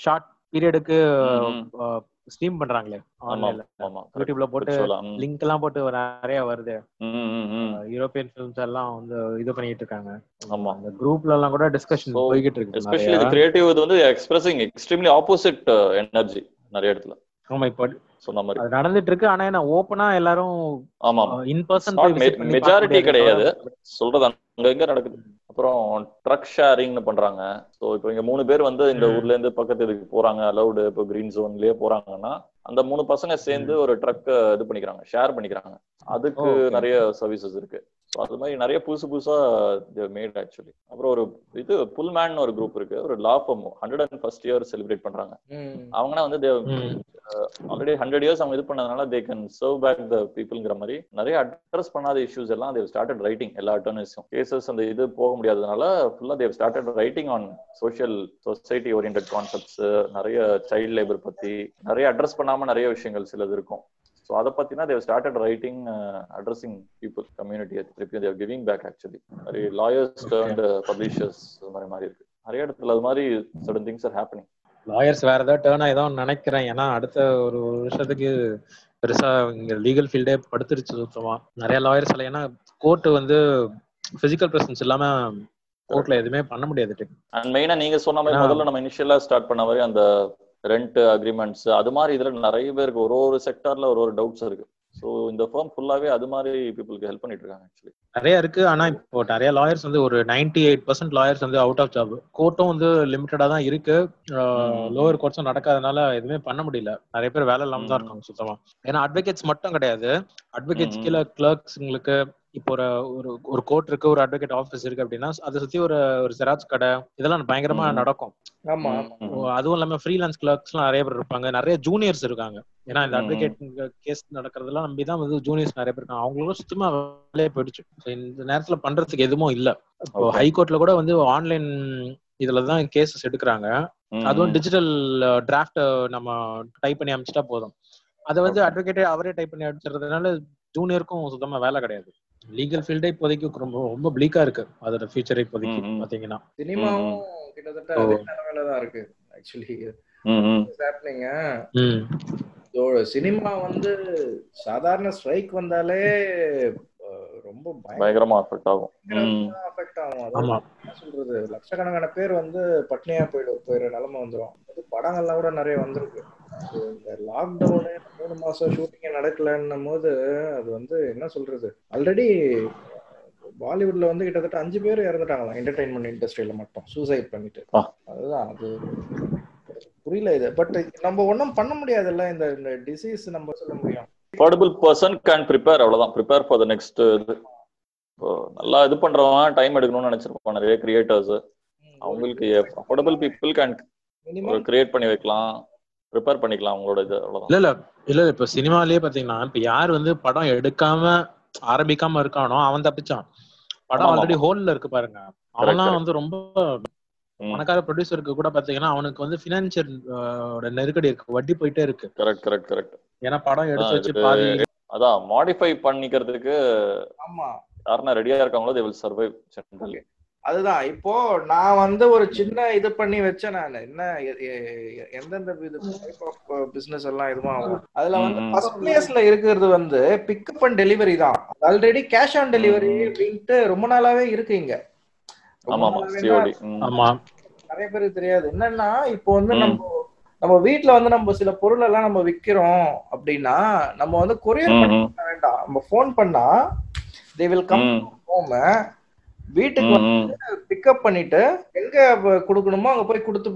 ஷார்ட் பீரியடுக்கு ஸ்ட்ரீம் பண்றாங்களே ஆமா ஆன்லைன்ல. ஆமா யூடியூப்ல போட்டு லிங்க் எல்லாம் போட்டு நிறைய வருது. யூரோப்பியன் ஃபிலிம்ஸ் எல்லாம் வந்து இது பண்ணிட்டு இருக்காங்க. ஆமா. அந்த குரூப்ல எல்லாம் கூட டிஸ்கஷன் போய்கிட்டு இருக்கு எஸ்பெஷலி. கிரியேட்டிவ் இது வந்து எக்ஸ்பிரசிங் எக்ஸ்ட்ரீம்லி ஆப்போசிட் எனர்ஜி நிறைய இடத்துல. ஆமா இப்போ சொன்ன மாதிரி. அது நடந்துட்டு இருக்கு ஆனா என்ன ஓப்பனா எல்லாரும் ஆமா இன் பர்சன் மெஜாரிட்டி கிடையாது. சொல்றது அங்க எங்க நடக்குது. அப்புறம் ட்ரக் ஷேரிங்னு பண்றாங்க. ஸோ இப்போ இங்க மூணு பேர் வந்து இந்த. ஊர்ல இருந்து பக்கத்து இதுக்கு போறாங்க. அலௌடு இப்போ கிரீன் ஜோன்லயே போறாங்கன்னா அந்த மூணு பசங்க சேர்ந்து ஒரு ட்ரக் இது பண்ணிக்கிறாங்க. ஷேர் பண்ணிக்கிறாங்க. அதுக்கு. நிறைய சர்வீசஸ் இருக்கு. அது மாதிரி நிறைய புதுசு புதுசா மேட் ஆக்சுவலி அப்புறம் ஒரு இது புல்மேன் ஒரு குரூப் இருக்கு. ஒரு law firm hundred and first year celebrate பண்றாங்க. ம். அவங்கன்னா வந்து. ஆல்ரெடி ஹண்ட்ரட் இயர்ஸ் அவங்க இது பண்ணதுனால they can serve back the பீப்புள்ங்கிற மாதிரி நிறைய அட்ரஸ் பண்ணாத இஷ்யூஸ் எல்லாம் தேவ் ஸ்டார்டட் ரைட்டிங் எல்லா அட்டர்னஸும் கேசஸ் அந்த இது போக முடியாததுனால ஃபுல்லா they've started writing on social society orient concepts நிறைய சைல்ட் லேபர் பத்தி நிறைய அட்ரஸ் பண்ணாம நிறைய விஷயங்கள் சிலது இருக்கும். ஸோ அதை பத்தினா they've started writing addressing people community திருப்பி தேவ் கிவிங் பேக் ஆக்சுவலி நிறைய லாயர்ஸ் அண்ட் பப்ளிஷர்ஸ் மாதிரி மாதிரி இருக்கு. நிறைய இடத்துல அது மாதிரி sudden things are happening lawyers வேற ஏதாவது டேர்ன் ஆயிதான் நினைக்கிறேன். ஏன்னா அடுத்த ஒரு வருஷத்துக்கு பெருசா இங்க லீகல் ஃபீல்டே படுத்துருச்சு சுத்தமா. நிறைய லாயர்ஸ் இல்லை. ஏன்னா கோர்ட் வந்து பிசிக்கல் பிரசன்ஸ் இல்லாம கோர்ட்ல எதுவுமே பண்ண முடியாது. அண்ட் மெயினா நீங்க சொன்ன மாதிரி முதல்ல நம்ம இனிஷியலா ஸ்டார்ட் பண்ண மாதிரி அந்த ரெண்ட் அக்ரிமெண்ட்ஸ் அது மாதிரி இதுல நிறைய பேருக்கு ஒரு ஒரு செக்டார்ல ஒரு ஒரு டவுட்ஸ் இருக்கு. ஸோ இந்த ஃபர்ம் ஃபுல்லாவே அது மாதிரி பீப்புளுக்கு ஹெல்ப் பண்ணிட்டு இருக்காங்க ஆக்சுவலி நிறைய இருக்கு. ஆனா இப்போ நிறைய லாயர்ஸ் வந்து ஒரு 98% எயிட் பர்சன்ட் லாயர்ஸ் வந்து அவுட் ஆஃப் ஜாப் கோர்ட்டும் வந்து லிமிட்டடா தான் இருக்கு. ம். லோவர் கோர்ட்ஸும் நடக்காதனால எதுவுமே பண்ண முடியல. நிறைய பேர் வேலை இல்லாம தான். இருக்காங்க சுத்தமா. ஏன்னா அட்வொகேட்ஸ் மட்டும் கிடையாது. அட்வொகேட்ஸ். கீழே கிளர்க்ஸ்ங்களுக்கு இப்போ ஒரு ஒரு ஒரு கோர்ட் இருக்கு ஒரு அட்வொகேட் ஆஃபீஸ் இருக்கு அப்படின்னா அதை சுத்தி ஒரு ஒரு ஜெராக்ஸ் கடை இதெல்லாம் பயங்கரமா. நடக்கும். அதுவும் இல்லாம ஃப்ரீலான்ஸ் கிளர்க்ஸ்லாம் நிறைய பேர் இருப்பாங்க. நிறைய ஜூனியர்ஸ் இருக்காங்க. ஏன்னா இந்த. அட்வொகேட் கேஸ் நடக்கிறதெல்லாம் நம்பி தான் வந்து ஜூனியர்ஸ் நிறைய பேர் இருக்காங்க. அவங்களும் சுத்தமா வேலையே போயிடுச்சு. இந்த நேரத்துல பண்றதுக்கு எதுவும் இல்ல. இப்போ. ஹைகோர்ட்ல கூட வந்து ஆன்லைன் இதுல தான் கேசஸ் எடுக்கிறாங்க. அதுவும் டிஜிட்டல் டிராஃப்ட் நம்ம டைப் பண்ணி அமைச்சிட்டா போதும். அதை வந்து Okay. அட்வொகேட்டே அவரே டைப் பண்ணி அடிச்சிடுறதுனால ஜூனியருக்கும் சுத்தமா வேலை கிடையாது. லீகல் ஃபீல்டே இப்போதைக்கு ரொம்ப ரொம்ப பிளீக்கா இருக்கு. அதோட ஃபியூச்சர் இப்போதைக்கு. பாத்தீங்கன்னா. சினிமாவும் கிட்டத்தட்ட. அதே நிலைமையில தான் இருக்கு ஆக்சுவலி ஹேப்பனிங்க ம். சினிமா வந்து சாதாரண ஸ்ட்ரைக் வந்தாலே ரொம்ப பயங்கர பயங்கரமா அஃபெக்ட் ஆகும். அஃபெக்ட் ஆகும் என்ன சொல்றது? லட்சக்கணக்கான பேர் வந்து பட்னியா போயிடும் போயிடுற நிலைமை வந்துரும். அது படங்கள்லாம் கூட நிறைய வந்திருக்கு. இந்த லாக்டவுனு மூணு மாசம் ஷூட்டிங் நடக்கலன்னும் போது அது வந்து என்ன சொல்றது? ஆல்ரெடி பாலிவுட்ல வந்து கிட்டத்தட்ட அஞ்சு பேர் இறந்துட்டாங்களாம். என்டர்டைன்மெண்ட் இண்டஸ்ட்ரியில மட்டும். சூசைட் பண்ணிட்டு. அதுதான். அது புரியல இது. பட் நம்ம ஒண்ணும் பண்ண முடியாதுல்ல. இந்த இந்த டிசீஸ் நம்ம சொல்ல முடியும். அஃபோர்டபுள் பர்சன் கேன் ப்ரிப்பேர் அவ்வளவுதான். ப்ரிப்பேர் ஃபார் த நெக்ஸ்ட் இது இப்போ நல்லா இது பண்றவன் டைம் எடுக்கணும்னு நினைச்சிருப்பான் நிறைய கிரியேட்டர்ஸ் அவங்களுக்கு அஃபோர்டபுள் பீப்புள் கேன் கிரியேட் பண்ணி வைக்கலாம். ப்ரிப்பேர் பண்ணிக்கலாம் அவங்களோட இது அவ்வளவுதான். இல்ல இல்ல. இல்ல இப்ப சினிமாலயே பாத்தீங்கன்னா இப்ப யார் வந்து படம் எடுக்காம ஆரம்பிக்காம இருக்கானோ அவன் தப்பிச்சான். படம் ஆல்ரெடி. ஹோல்ல இருக்கு பாருங்க. அவன்லாம். வந்து ரொம்ப. பணக்கார ப்ரொடியூசருக்கு கூட பாத்தீங்கன்னா அவனுக்கு வந்து பினான்சியல் நெருக்கடி இருக்கு. வட்டி போயிட்டே இருக்கு. கரெக்ட் கரெக்ட் கரெக்ட் ஏன்னா படம் எடுத்து வச்சு பாதி அதான் மாடிஃபை பண்ணிக்கிறதுக்கு ஆமா. யாருன்னா ரெடியா இருக்காங்களோ தே வில் சர்வைவ் ஜென்ரலி அதுதான். இப்போ நான் வந்து ஒரு சின்ன இது பண்ணி வச்சேன் நான். என்ன எந்தெந்த இது டைப் ஆஃப் பிசினஸ் எல்லாம் இதுவும் ஆகும் அதுல வந்து. ஃபர்ஸ்ட் பிளேஸ்ல இருக்கிறது வந்து பிக்கப் அண்ட் டெலிவரி தான். Already cash on delivery. அப்படின்ட்டு ரொம்ப நாளாவே இருக்கு இங்க. நிறைய பேருக்கு தெரியாது. என்னன்னா இப்போ வந்து. நம்ம நம்ம வீட்ல வந்து நம்ம சில பொருள் எல்லாம் நம்ம விக்கிறோம் அப்படின்னா நம்ம வந்து கொரியர் பண்ண வேண்டாம். நம்ம ஃபோன் பண்ணா தே வில் கம் ஹோம் வீட்டுக்கு வந்து பிக்கப் பண்ணிட்டு எங்க கொடுக்கணுமோ அங்க போய் கொடுத்து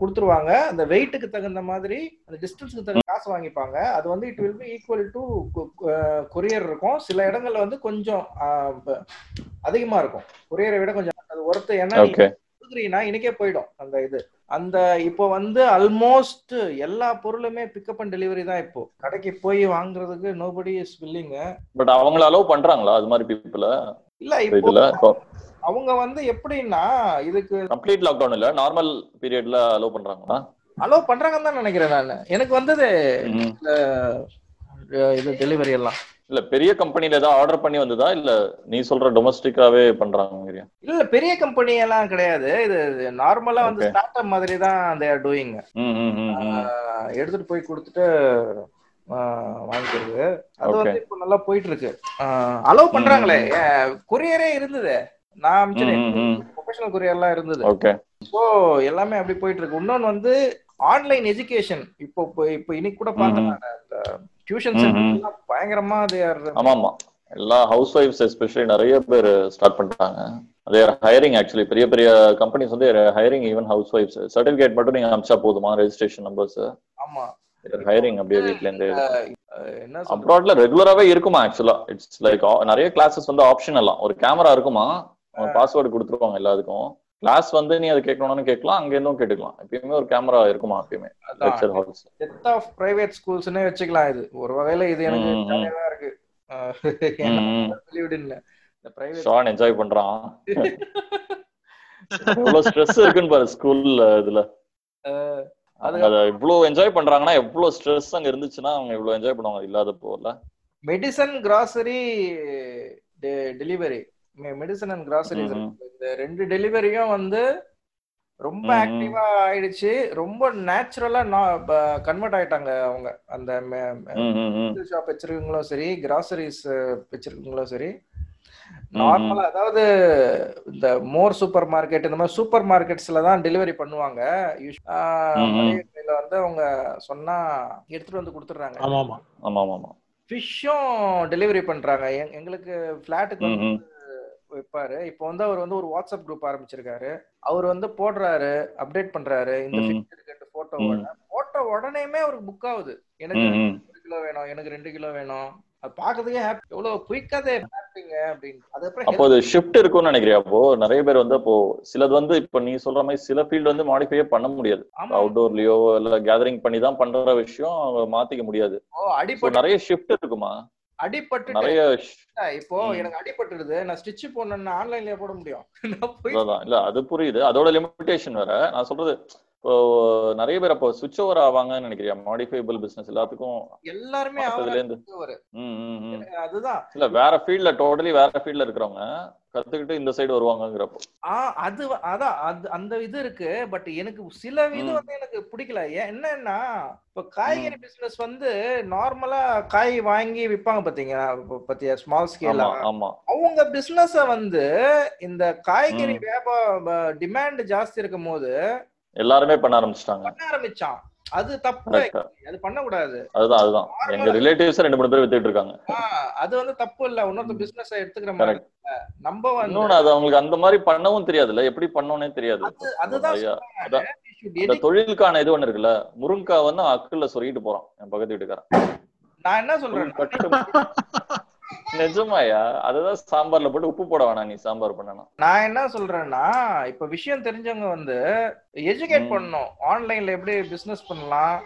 கொடுத்துருவாங்க. அந்த வெயிட்டுக்கு தகுந்த மாதிரி அந்த டிஸ்டன்ஸ்க்கு தகுந்த காசு வாங்கிப்பாங்க. அது வந்து it will be equal to courier இருக்கும். சில இடங்கள்ல வந்து கொஞ்சம் அதிகமா இருக்கும். கொரியரை விட கொஞ்சம் அது ஒருத்த ஏன்னா ஓகே கொடுக்குறீங்கன்னா இன்னைக்கே போயிடும் அந்த இது. அந்த இப்போ வந்து ஆல்மோஸ்ட் எல்லா பொருளுமே பிக்கப் அண்ட் டெலிவரி தான் இப்போ. கடைக்கு போய் வாங்குறதுக்கு நோபடி இஸ் வில்லிங்க பட் அவங்கள அலோவ் பண்றாங்களா? அது மாதிரி பீப்புள இல்ல இப்போ அவங்க வந்து எப்படின்னா இதுக்கு கம்ப்ளீட் லாக்டவுன் இல்ல நார்மல் பீரியட்ல அலோவ் பண்றாங்களா? அலோவ் பண்றாங்கன்னு தான் நினைக்கிறேன் நான். எனக்கு வந்தது இது டெலிவரி எல்லாம். இல்ல பெரிய கம்பெனில ஏதாவது ஆர்டர் பண்ணி வந்ததா? இல்ல நீ சொல்ற டொமஸ்டிக்காவே பண்றாங்க இல்ல பெரிய கம்பெனி எல்லாம் கிடையாது. இது நார்மலா வந்து. ஸ்டார்ட் அப் மாதிரி தான் தே ஆர் டூயிங் எடுத்துட்டு போய் கொடுத்துட்டு வாங்கிக்கிறது. அது. வந்து இப்போ நல்லா போயிட்டு இருக்கு அலோவ் பண்றாங்களே. கொரியரே இருந்தது. நான் ம். ப்ரொஃபஷனல் கொரியர் எல்லாம் இருந்தது. ஸோ எல்லாமே அப்படி போயிட்டு இருக்கு இன்னொன்னு வந்து ஆன்லைன் எஜுகேஷன் இப்போ இப்போ இப்போ இன்னைக்கு கூட பார்த்தேன் டியூஷன் பயங்கரமா தே ஆர் ஆமா ஆமா எல்லா ஹவுஸ் ஒய்ஃப்ஸ் எஸ்பெஷலி நிறைய பேர் ஸ்டார்ட் பண்ணிட்டாங்க. அதே ஹையரிங் ஆக்சுவலி பெரிய பெரிய கம்பெனிஸ் வந்து ஹையரிங் ஈவன் ஹவுஸ் ஒய்ஃப்ஸ் சர்டிபிகேட் மட்டும் நீங்க அமிச்சா போதுமா? ரெஜிஸ்ட்ரேஷன் நம்பர்ஸ் ஆமா. ஹையரிங் அப்படியே வீட்ல இருந்து என்ன அப்ராட்ல ரெகுலராவே இருக்குமா ஆக்சுவலா இட்ஸ் லைக் நிறைய கிளாஸஸ் வந்து ஆப்ஷனலாம் ஒரு கேமரா இருக்குமா? பாஸ்வேர்டு கொடுத்துருவாங்க எல்லாத்துக்கும். கிளாஸ் வந்து நீ அதை கேட்கணும்னு கேட்கலாம் அங்க இருந்தும் கேட்டுக்கலாம். எப்பயுமே ஒரு கேமரா இருக்குமா எப்பயுமே? Lecture halls that of private ஸ்கூல்ஸ்னே வச்சுக்கலாம் இது. ஒரு வகையில இது எனக்கு. ஜாலியா இருக்கு. வெளிவிடுன்னு இந்த பிரைவேட் ஷான் என்ஜாய் பண்றான். எவ்வளவு ஸ்ட்ரெஸ் இருக்குன்னு பாரு ஸ்கூல்ல இதுல. அது இவ்வளவு என்ஜாய் பண்றாங்கன்னா எவ்வளவு ஸ்ட்ரெஸ் அங்க இருந்துச்சுன்னா அவங்க இவ்வளவு என்ஜாய் பண்ணுவாங்க இல்லாத போல medicine grocery delivery medicine and groceries hmm. இந்த ரெண்டு டெலிவரியும் வந்து ரொம்ப. ஆக்டிவா ஆயிடுச்சு ரொம்ப நேச்சுரலா கன்வெர்ட் ஆயிட்டாங்க அவங்க அந்த. ஷாப் வச்சிருக்கவங்களும் சரி கிராசரிஸ் வச்சிருக்கவங்களும் சரி. நார்மலா அதாவது இந்த மோர் சூப்பர் மார்க்கெட் இந்த மாதிரி சூப்பர் மார்க்கெட்ஸ்ல தான் டெலிவரி பண்ணுவாங்க. கடையில வந்து அவங்க சொன்னா எடுத்துட்டு வந்து கொடுத்துட்றாங்க. ஆமா ஆமா ஆமா ஆமா ஃபிஷ்ஷும் டெலிவரி பண்றாங்க. எங்க- எங்களுக்கு பிளாட்டுக்கு ம், வந்து. வைப்பாரு. இப்போ வந்து அவர் வந்து ஒரு வாட்ஸ்அப் குரூப் ஆரம்பிச்சிருக்காரு. அவர் வந்து போடுறாரு அப்டேட் பண்றாரு. இந்த. ஃபிஷ் எடுக்கிற போட்டோ உடனேயுமே அவருக்கு புக் ஆகுது. எனக்கு. ஒரு கிலோ வேணும் எனக்கு ரெண்டு கிலோ வேணும். அது பாக்குறதுக்கே ஹாப்பி எவ்வளவு குயிக்காதே அப்போ அது ஷிஃப்ட் இருக்கும்னு நினைக்கிறியா அப்போ நிறைய பேர் வந்து அப்போ சிலது வந்து இப்ப நீ சொல்ற மாதிரி சில ஃபீல்டு வந்து மாடிஃபையே பண்ண முடியாது. அவுட்டோர்லயோ இல்ல கேதரிங் பண்ணி தான் பண்ற விஷயம் மாத்திக்க முடியாது. நிறைய ஷிஃப்ட் இருக்குமா? அடிபட்டு நிறைய இப்போ. எனக்கு அடிபட்டுருது. நான் ஸ்டிச் போடணும்னா ஆன்லைன்லயே போட முடியும். இல்ல அது புரியுது. அதோட லிமிடேஷன் வேற. நான் சொல்றது இப்போ நிறைய பேர் அப்போ சுவிட்ச் ஓவர் ஆவாங்கன்னு நினைக்கிறியா? மாடிஃபைபிள் பிசினஸ் எல்லாத்துக்கும் எல்லாருமே. அதுதான். இல்ல வேற ஃபீல்ட்ல டோட்டலி வேற ஃபீல்ட்ல இருக்கிறவங்க கத்துக்கிட்டு இந்த சைடு வருவாங்கங்கிறப்போ. ஆ அது அதான் அது அந்த இது இருக்கு. பட் எனக்கு சில இது. வந்து எனக்கு பிடிக்கல. என்னன்னா இப்ப காய்கறி பிசினஸ் வந்து நார்மலா காய் வாங்கி விப்பாங்க பாத்தீங்களா? இப்ப பாத்தியா ஸ்மால் ஸ்கேலா ஆமா அவங்க பிசினஸ வந்து இந்த காய்கறி வியாபார டிமாண்ட் ஜாஸ்தி இருக்கும் போது எல்லாருமே பண்ண ஆரம்பிச்சிட்டாங்க. பண்ண ஆரம்பிச்சான். அது தப்பு. அது பண்ணக்கூடாது. அதுதான் அதுதான். எங்க ரிலேட்டிவ்ஸ் ரெண்டு மூணு பேர் வித்துட்டு இருக்காங்க. அது வந்து தப்பு இல்ல. இன்னொருத்த பிசினஸ் எடுத்துக்கிற மாதிரி. நம்ம இன்னொன்னு அது அவங்களுக்கு அந்த மாதிரி பண்ணவும் தெரியாதுல்ல. எப்படி பண்ணணும்னே தெரியாது. அது- அதுதான் அந்த தொழிலுக்கான இது ஒண்ணு இருக்குல்ல. முருங்கா வந்து அக்குள்ள சொருகிட்டு போறான். என் பக்கத்து வீட்டுக்காரன். நான் என்ன சொல்றேன் நிஜமாயா? அதுதான் சாம்பார்ல போட்டு உப்பு போட வேணாம் நீ சாம்பார் பண்ணணும் நான் என்ன சொல்றேன்னா இப்ப விஷயம் தெரிஞ்சவங்க வந்து எஜுகேட். பண்ணணும். ஆன்லைன்ல எப்படி பிசினஸ் பண்ணலாம்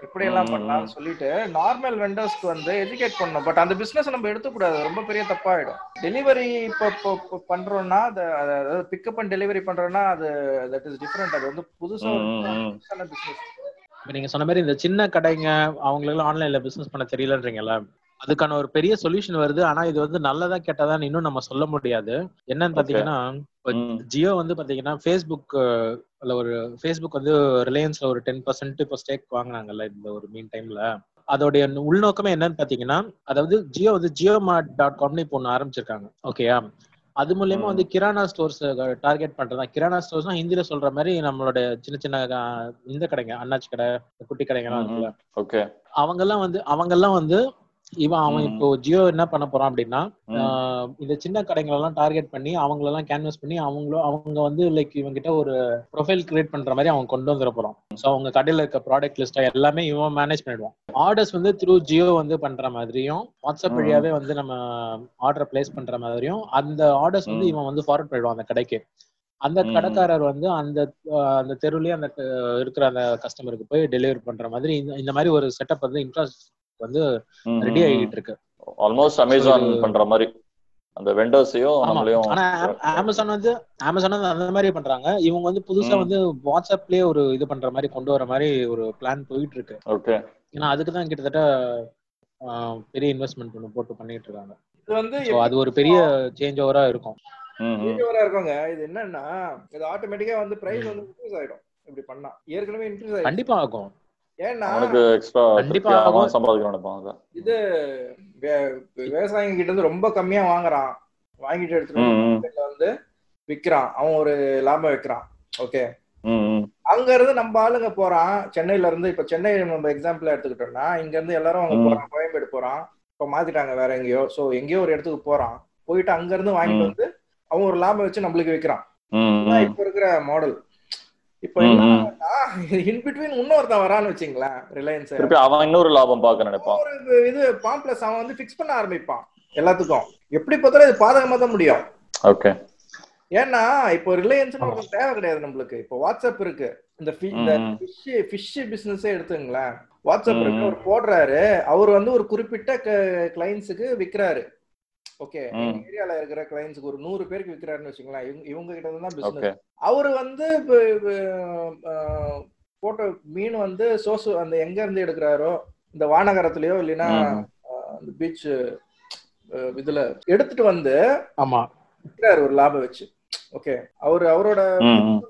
எப்படி எல்லாம் பண்ணலாம்னு சொல்லிட்டு நார்மல் வெண்டர்ஸ்க்கு வந்து எஜுகேட் பண்ணணும். பட் அந்த பிசினஸ் நம்ம எடுத்துக்கூடாது. ரொம்ப பெரிய தப்பாயிடும். டெலிவரி இப்போ பண்றோம்னா அது அது- அதாவது பிக்கப் அண்ட் டெலிவரி பண்றோம்னா அது தட் இஸ் டிஃப்ரெண்ட் அது வந்து புதுசா. பிசினஸ் இப்ப நீங்க சொன்ன மாதிரி இந்த சின்ன கடைங்க அவங்களுக்கு ஆன்லைன்ல பிசினஸ் பண்ண தெரியலன்றீங்கல்ல? அதுக்கான ஒரு பெரிய சொல்யூஷன் வருது. ஆனா இது வந்து நல்லதா கெட்டதான்னு இன்னும் நம்ம சொல்ல முடியாது. என்னன்னு பாத்தீங்கன்னா. ஜியோ வந்து பாத்தீங்கன்னா ஃபேஸ்புக் ஒரு ஃபேஸ்புக் வந்து ரிலையன்ஸ்ல ஒரு டென் பர்சன்ட் இப்போ ஸ்டேக் வாங்குனாங்கல்ல இந்த ஒரு மீன் டைம்ல அதோடைய உள்நோக்கமே என்னன்னு பாத்தீங்கன்னா அதாவது ஜியோ வந்து ஜியோ மார்ட் டாட் காம்னு இப்போ ஒன்று ஆரம்பிச்சிருக்காங்க. ஓகேயா அது மூலியமா. வந்து கிரானா ஸ்டோர்ஸ் டார்கெட் பண்றதா? கிரானா ஸ்டோர்ஸ்னா ஹிந்தில சொல்ற மாதிரி நம்மளோட சின்ன சின்ன இந்த கடைங்க அண்ணாச்சி கடை குட்டி கடைங்கெல்லாம் ம், ம். இருக்குல்ல. ஓகே அவங்க எல்லாம் வந்து அவங்க எல்லாம் வந்து இவன் அவன். இப்போ ஜியோ என்ன பண்ண போறான் அப்படின்னா இந்த சின்ன கடைங்களெல்லாம் டார்கெட் பண்ணி அவங்களெல்லாம் கேன்வாஸ் பண்ணி அவங்களும் அவங்க வந்து லைக் இவங்கிட்ட ஒரு ப்ரொஃபைல் கிரியேட் பண்ற மாதிரி அவங்க கொண்டு வந்துட போறோம் ஸோ அவங்க கடையில இருக்க ப்ராடக்ட் லிஸ்ட் எல்லாமே இவன் மேனேஜ் பண்ணிடுவான் ஆர்டர்ஸ் வந்து த்ரூ ஜியோ வந்து பண்ற மாதிரியும் வாட்ஸ்அப். வழியாவே வந்து நம்ம ஆர்டர் பிளேஸ் பண்ற மாதிரியும் அந்த ஆர்டர்ஸ் வந்து. இவன் வந்து ஃபார்வர்ட் பண்ணிடுவான் அந்த கடைக்கு அந்த. கடைக்காரர் வந்து அந்த அந்த தெருவுலயே அந்த இருக்கிற அந்த கஸ்டமருக்கு போய் டெலிவரி பண்ற மாதிரி இந்த மாதிரி ஒரு செட்டப் வந்து இன்ட்ரெஸ்ட் வந்து ரெடி ஆகிட்டு இருக்கு ஆல்மோஸ்ட் அமேசான் பண்ற மாதிரி. அந்த வெண்டர்ஸையும் நம்மளையும் ஆனா அமேசான் வந்து அமேசான் வந்து அந்த மாதிரி பண்றாங்க. இவங்க வந்து புதுசா. வந்து வாட்ஸ்அப்லயே ஒரு இது பண்ற மாதிரி கொண்டு வர மாதிரி ஒரு பிளான் போயிட்டு இருக்கு ஓகே. ஏன்னா அதுக்கு தான் கிட்டத்தட்ட ஆஹ், பெரிய இன்வெஸ்ட்மெண்ட் ஒன்று போட்டு பண்ணிட்டு இருக்காங்க இது வந்து அது ஒரு பெரிய சேஞ்ச் ஓவரா இருக்கும். வீடியோவா இருக்கவங்க இது என்னன்னா இது ஆட்டோமேட்டிக்கா வந்து பிரைஸ் வந்து இன்க்ரீஸ் ஆயிடும். இப்படி பண்ணா. ஏற்கனவே இன்க்ரீஸ் ஆயிடும் கண்டிப்பா ஆகும். இது விவசாயிங்க கிட்ட இருந்து ரொம்ப கம்மியா வாங்குறான். வாங்கிட்டு எடுத்துட்டு. வந்து விக்கிறான். அவன் ஒரு லாபம் வைக்கிறான். ஓகே. அங்க இருந்து நம்ம ஆளுங்க போறான். சென்னையில இருந்து இப்ப சென்னை நம்ம எக்ஸாம்பிள் எடுத்துக்கிட்டோம்னா இங்க இருந்து எல்லாரும் அங்க. போறான் கோயம்பேடு போறான். இப்ப மாத்திட்டாங்க வேற எங்கேயோ. சோ எங்கேயோ ஒரு இடத்துக்கு போறான். போயிட்டு அங்க இருந்து வாங்கிட்டு. வந்து அவன் ஒரு லாபம் வச்சு நம்மளுக்கு விக்கிறான். இப்ப இருக்கிற மாடல் இப்ப. இன் பிட்வீன் இன்னொருத்தன் வரான்னு வச்சுங்களேன் ரிலையன்ஸ் அவன் இன்னொரு லாபம் பார்க்க நினைப்பான். ஒரு இது பாம்ப்ளஸ் அவன் வந்து ஃபிக்ஸ் பண்ண ஆரம்பிப்பான் எல்லாத்துக்கும். எப்படி பார்த்தாலும் இது பாதகமா தான் முடியும். ஓகே ஏன்னா இப்போ ரிலையன்ஸ் தேவை கிடையாது நம்மளுக்கு. இப்போ வாட்ஸ்அப் இருக்கு. இந்த. ஃபிஷ் ஃபிஷ் பிசினஸே எடுத்துங்களேன். வாட்ஸ்அப் இருக்கு. அவர் போடுறாரு. அவர் வந்து ஒரு குறிப்பிட்ட கிளைண்ட்ஸுக்கு விக்கிறாரு. ஓகே. ஏரியால இருக்கிற கிளைண்ட்ஸுக்கு ஒரு நூறு பேருக்கு விக்கிறாருன்னு வச்சுங்களேன் இவங்க கிட்ட தான் பிசினஸ் அவர் வந்து போட்டோ மீன் வந்து சோசு அந்த எங்க இருந்து எடுக்கிறாரோ இந்த வானகரத்துலயோ இல்லைன்னா அந்த பீச் இதுல எடுத்துட்டு வந்து ஆமா. விக்கிறாரு ஒரு லாபம் வச்சு. ஓகே அவரு அவரோட ம், ம்,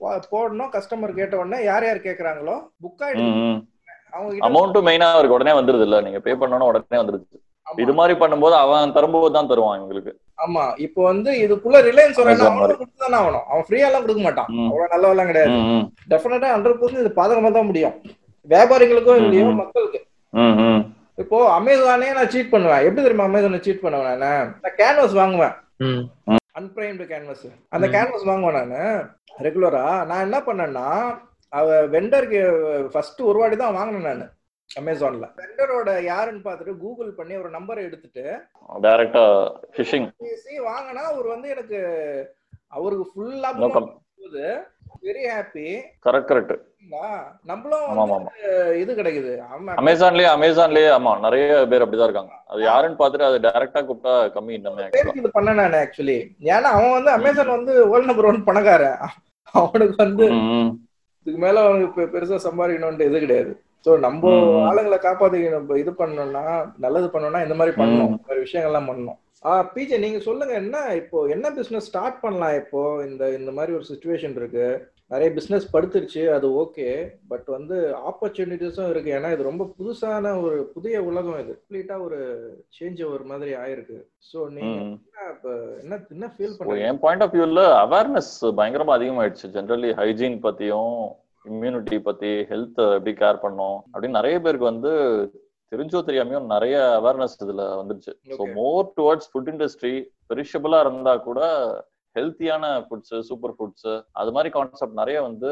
வா- போடணும் கஸ்டமர் கேட்ட உடனே யார் யார் கேக்குறாங்களோ புக் ம். அவங்க கிட்ட அமௌண்ட்டும் மெயினா அவருக்கு உடனே வந்துருது இல்ல? நீங்க பே பண்ணணும் உடனே வந்துருது. இது மாதிரி பண்ணும்போது அவன் தரும்போது தான் தருவான் இவங்களுக்கு. ஆமா. இப்போ வந்து இதுக்குள்ள ரிலையன்ஸ் வரணும் Amazon மாதிரி. அவனும் கொடுத்து தானே ஆகணும். அவன் ஃப்ரீயா எல்லாம் கொடுக்க மாட்டான். அவ்வளவு நல்லவெல்லாம் கிடையாது. டெஃபினட்டா ஹண்ட்ரட் பர்சன்ட் இது பாதகமா தான் முடியும். வியாபாரிகளுக்கும் இல்லையோ. மக்களுக்கு. இப்போ அமேசானே நான் சீட் பண்ணுவேன். எப்படி தெரியுமா அமேசானை சீட் பண்ணுவேன் நான்? நான் கேன்வாஸ் வாங்குவேன். அன்பிரைம்டு கேன்வாஸ் அந்த. கேன்வாஸ் வாங்குவேன் நான். ரெகுலரா நான் என்ன பண்ணேன்னா அவ வெண்டருக்கு ஃபர்ஸ்ட் ஒரு வாட்டி தான் வாங்கினேன் நான். அமேசான்ல வெண்டரோட யாருன்னு பார்த்துட்டு கூகுள் பண்ணி ஒரு நம்பரை எடுத்துட்டு டைரக்டா ஃபிஷிங் பேசி வாங்கினா அவர் வந்து எனக்கு அவருக்கு ஃபுல் நோ லாபம் கம் போகுது வெரி ஹாப்பி கரெக்ட் கரெக்ட் நம்மளும் ஆமா வந்து ஆமா இது கிடைக்குது. ஆமா. அமேசான்லயே அமேசான்லயே ஆமா நிறைய பேர் அப்படிதான் இருக்காங்க. அது யாருன்னு பார்த்துட்டு அது டைரக்டா கூப்பிட்டா கம்மி இது பண்ண நான் ஆக்சுவலி ஏன்னா அவன் வந்து அமேசான் வந்து வேர்ல்ட் நம்பர் ஒன் பணக்காரன். அவனுக்கு வந்து இதுக்கு மேல அவனுக்கு பெருசா சம்பாதிக்கணும்ன்ற இது கிடையாது. சோ நம்ம. ஆளுங்களை காப்பாத்தி நம்ம இது பண்ணணும்னா நல்லது பண்ணணும்னா இந்த மாதிரி பண்ணணும். இந்த மாதிரி விஷயங்கள்லாம் பண்ணணும். பிஜே நீங்க சொல்லுங்க என்ன இப்போ என்ன பிசினஸ் ஸ்டார்ட் பண்ணலாம் இப்போ? இந்த இந்த மாதிரி ஒரு சுச்சுவேஷன் இருக்கு. நிறைய பிசினஸ் படுத்துருச்சு அது ஓகே பட் வந்து ஆப்பர்ச்சுனிட்டிஸும் இருக்கு. ஏன்னா இது ரொம்ப புதுசான ஒரு புதிய உலகம் இது. கம்ப்ளீட்டா ஒரு சேஞ்ச் ஒரு மாதிரி ஆயிருக்கு. சோ நீங்க என்ன என்ன ஃபீல் இப்போ பண்றீங்க? என் பாயிண்ட் ஆஃப் வியூல அவேர்னஸ் பயங்கரமா அதிகமாயிடுச்சு. ஜென்ரலி ஹைஜீன் பத்தியும் இம்யூனிட்டி பத்தி ஹெல்த் எப்படி கேர் பண்ணோம் அப்படின்னு நிறைய பேருக்கு வந்து தெரிஞ்சோ தெரியாமையும் நிறைய அவேர்னஸ் இதுல வந்துருச்சு. So. More towards food industry பெரிஷபிளா இருந்தா கூட ஹெல்த்தியான ஃபுட்ஸ் சூப்பர் ஃபுட்ஸ் அது மாதிரி கான்செப்ட் நிறைய வந்து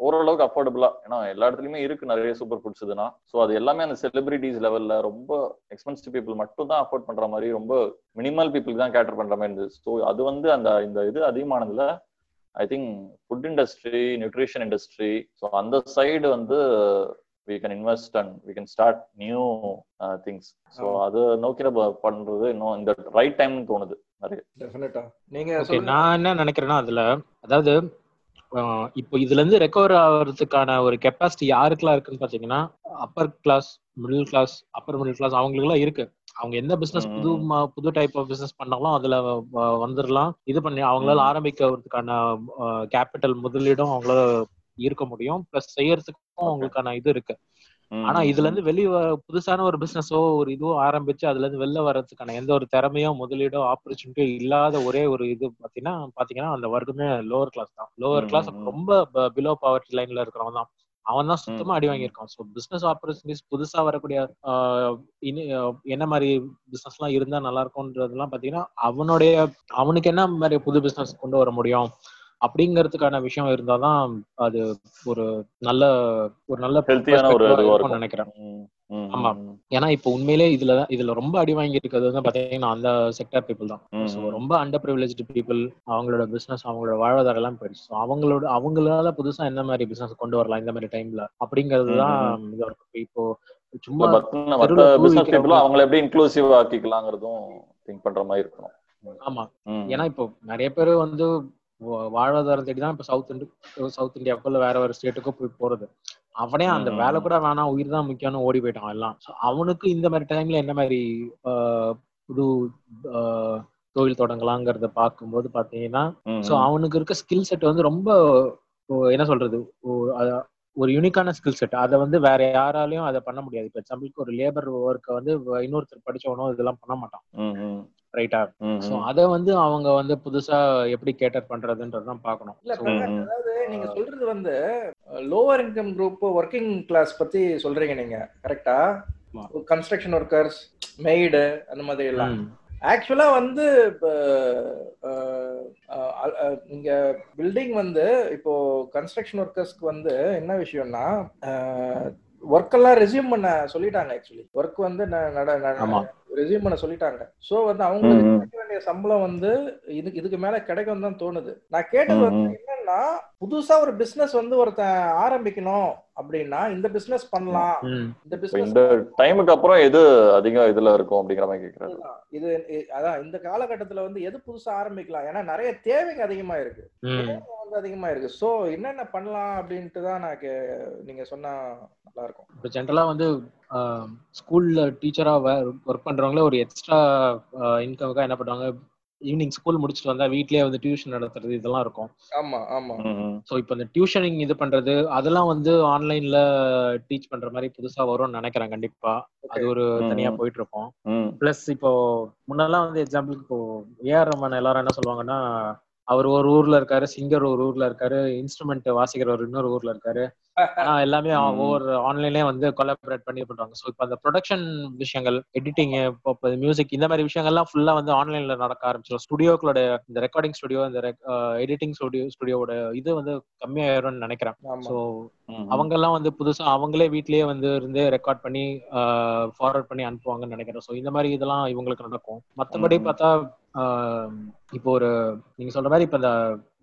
ஓரளவுக்கு அஃபோர்டபுளா ஏன்னா எல்லா இடத்துலயுமே இருக்கு நிறைய சூப்பர் ஃபுட்ஸ் இதுனா. ஸோ அது எல்லாமே அந்த செலிபிரிட்டிஸ் லெவல்ல ரொம்ப எக்ஸ்பென்சிவ் பீப்புள் மட்டும் தான் அஃபோர்ட் பண்ற மாதிரி ரொம்ப மினிமல் பீப்புளுக்கு தான் கேட்டர் பண்ற மாதிரி இருந்தது. ஸோ அது வந்து அந்த இந்த இது அதிகமானதுல I think food industry nutrition industry so அந்த சைடு வந்து we can invest and we can start new things so. அது நோக்கி நம்ம பண்றது இன்னும் இந்த ரைட் டைம்னு தோணுது நிறைய. டெஃபினட்டா நீங்க நான் என்ன நினைக்கிறேன்னா அதுல அதாவது இப்போ இதுல இருந்து ரெக்கவர் ஆகிறதுக்கான ஒரு கெப்பாசிட்டி யாருக்கெல்லாம் இருக்குன்னு பாத்தீங்கன்னா upper class middle class upper middle class அவங்களுக்கு எல்லாம் இருக்கு. அவங்க எந்த பிசினஸ் புது புது டைப் ஆஃப் பிசினஸ் பண்ணாலும் அதுல வந்துடலாம் இது பண்ணி அவங்களால. ஆரம்பிக்கிறதுக்கான கேபிட்டல் முதலீடும் அவங்களால இருக்க முடியும். பிளஸ் செய்யறதுக்கும் அவங்களுக்கான இது இருக்கு. ஆனா இதுல இருந்து வெளிய புதுசான ஒரு பிசினஸோ ஒரு இதுவோ ஆரம்பிச்சு அதுல இருந்து வெளில வர்றதுக்கான எந்த ஒரு திறமையோ முதலீடோ ஆப்பர்ச்சுனிட்டியோ இல்லாத ஒரே ஒரு இது பாத்தீங்கன்னா பாத்தீங்கன்னா அந்த வர்க்கமே லோவர் கிளாஸ் தான். Lower class. ரொம்ப பிலோ பவர்ட்டி லைன்ல இருக்கிறவன் தான். அவன் தான் சுத்தமா அடி. வாங்கியிருக்கான். ஸோ பிசினஸ் ஆப்பர்ச்சுனிட்டிஸ் புதுசா வரக்கூடிய என்ன மாதிரி பிசினஸ் எல்லாம் இருந்தா நல்லா இருக்கும்ன்றதெல்லாம் பாத்தீங்கன்னா அவனுடைய அவனுக்கு என்ன மாதிரி புது பிசினஸ் கொண்டு வர முடியும் அப்படிங்கிறதுக்கான விஷயம் இருந்தாதான் அது ஒரு நல்ல ஒரு நல்ல ஒரு நினைக்கிறேன். ஆமா. ஏன்னா இப்போ உண்மையிலே இதுல இதுல ரொம்ப அடி வாங்கி இருக்கிறது வந்து பாத்தீங்கன்னா அந்த செக்டர் பீப்புள் தான். ஸோ. ரொம்ப அண்டர் ப்ரிவிலேஜ்டு பீப்புள் அவங்களோட பிசினஸ் அவங்களோட வாழ்வாதாரம் எல்லாம் போயிடுச்சு. அவங்களோட அவங்களால புதுசா என்ன மாதிரி பிசினஸ் கொண்டு வரலாம் இந்த மாதிரி டைம்ல அப்படிங்கிறது தான். இதா இருக்கு இப்போ சும்மா பிசினஸ் பீப்புளும் அவங்கள எப்படி இன்க்ளூசிவ் ஆக்கிக்கலாங்கிறதும் திங்க் பண்ற மாதிரி இருக்கணும். ஆமா. ஏன்னா இப்போ நிறைய பேர் வந்து வாழ்வாதாரம் தேடி தான் இப்போ சவுத் இண்டு சவுத் இந்தியாவுக்கோ இல்லை வேற வேற ஸ்டேட்டுக்கோ போய் போறது. அவனே அந்த வேலை. கூட வேணாம் உயிர் தான் முக்கியம்னு ஓடி போயிட்டான் எல்லாம். அவனுக்கு இந்த மாதிரி டைம்ல என்ன மாதிரி ஆஹ், புது தொழில் தொடங்கலாங்கிறத பார்க்கும்போது பாத்தீங்கன்னா ஸோ அவனுக்கு இருக்க ஸ்கில் செட் வந்து ரொம்ப என்ன சொல்றது ஒரு யூனிக்கான ஸ்கில் செட் அதை வந்து வேற யாராலையும் அதை பண்ண முடியாது. இப்போ எக்ஸாம்பிளுக்கு ஒரு லேபர் ஒர்க்கை வந்து இன்னொருத்தர் படிச்சவனோ இதெல்லாம் பண்ண மாட்டான். ரைட்டா ம். அதை வந்து அவங்க வந்து புதுசா எப்படி கேட்டர் பண்றதுன்றதுதான் பார்க்கணும். அதாவது நீங்க சொல்றது வந்து lower income group working class பத்தி சொல்றீங்க நீங்க. கரெக்டா. கன்ஸ்ட்ரக்ஷன் ஒர்க்கர்ஸ் மெய்டு அந்த மாதிரி எல்லாம். ம், ஆக்சுவலா வந்து இங்க பில்டிங் வந்து இப்போ கன்ஸ்ட்ரக்ஷன் ஒர்க்கர்ஸ்க்கு வந்து என்ன விஷயம்னா ஒர்க் எல்லாம் ரெசியூம் பண்ண சொல்லிட்டாங்க ஆக்சுவலி ஒர்க் வந்து. ரெசியூம் பண்ண சொல்லிட்டாங்க சோ வந்து அவங்களுக்கு வேண்டிய சம்பளம் வந்து இதுக்கு இதுக்கு மேல கிடைக்கும் தான் தோணுது நான் கேட்டது வந்து. என்னன்னா புதுசா ஒரு பிசினஸ் வந்து ஒருத்தன் ஆரம்பிக்கணும் அப்படின்னா இந்த பிசினஸ் பண்ணலாம். இந்த பிசினஸ் டைமுக்கு அப்புறம் எது அதிகம் இதுல இருக்கும் அப்படிங்கிற மாதிரி கேக்குறாரு. இது அதான் இந்த காலகட்டத்துல வந்து எது புதுசா ஆரம்பிக்கலாம்? ஏன்னா நிறைய தேவைங்க அதிகமா இருக்கு. வந்து அதிகமா இருக்கு. சோ என்னென்ன பண்ணலாம் அப்படின்ட்டு தான் நான் நீங்க சொன்னா நல்லா இருக்கும். இப்போ ஜென்ரலா வந்து ஸ்கூல்ல டீச்சரா ஒர்க் பண்றவங்களே ஒரு எக்ஸ்ட்ரா இன்கமுக்காக என்ன பண்ணுவாங்க? ஈவினிங் ஸ்கூல் முடிச்சுட்டு வந்தா வீட்லயே வந்து டியூஷன் நடத்துறது இதெல்லாம் இருக்கும் ஆமா ஆமா. ஸோ இப்போ இந்த டியூஷனிங் இது பண்றது அதெல்லாம் வந்து ஆன்லைன்ல டீச் பண்ற மாதிரி புதுசா வரும்னு நினைக்கிறேன் கண்டிப்பா அது ஒரு தனியா. போயிட்டு இருக்கும் ம். பிளஸ் இப்போ முன்னெல்லாம் வந்து எக்ஸாம்பிளுக்கு இப்போ ஏஆர் ரமன் எல்லாரும் என்ன சொல்லுவாங்கன்னா அவர் ஒரு ஊர்ல இருக்காரு சிங்கர் ஒரு ஊர்ல இருக்காரு இன்ஸ்ட்ருமெண்ட் வாசிக்கிறவர் இன்னொரு ஊர்ல இருக்காரு. ஆனா எல்லாமே. ஒவ்வொரு ஆன்லைன்லயே வந்து கொலாபரேட் பண்ணி பண்றாங்க. ஸோ இப்போ அந்த ப்ரொடக்ஷன் விஷயங்கள் எடிட்டிங் இப்போ மியூசிக் இந்த மாதிரி விஷயங்கள்லாம் ஃபுல்லா வந்து ஆன்லைன்ல நடக்க ஆரம்பிச்சிடும் ஸ்டுடியோக்களோட இந்த ரெக்கார்டிங் ஸ்டுடியோ இந்த எடிட்டிங் ஸ்டுடியோ ஸ்டுடியோட இது வந்து கம்மியாயிரும்னு நினைக்கிறேன். ஸோ ம். அவங்க எல்லாம் வந்து புதுசா அவங்களே வீட்லயே வந்து இருந்து ரெக்கார்ட் பண்ணி ஃபார்வர்ட் பண்ணி அனுப்புவாங்கன்னு நினைக்கிறேன். ஸோ இந்த மாதிரி இதெல்லாம் இவங்களுக்கு நடக்கும். மத்தபடி. பார்த்தா இப்போ ஒரு நீங்க சொல்ற மாதிரி இப்ப இந்த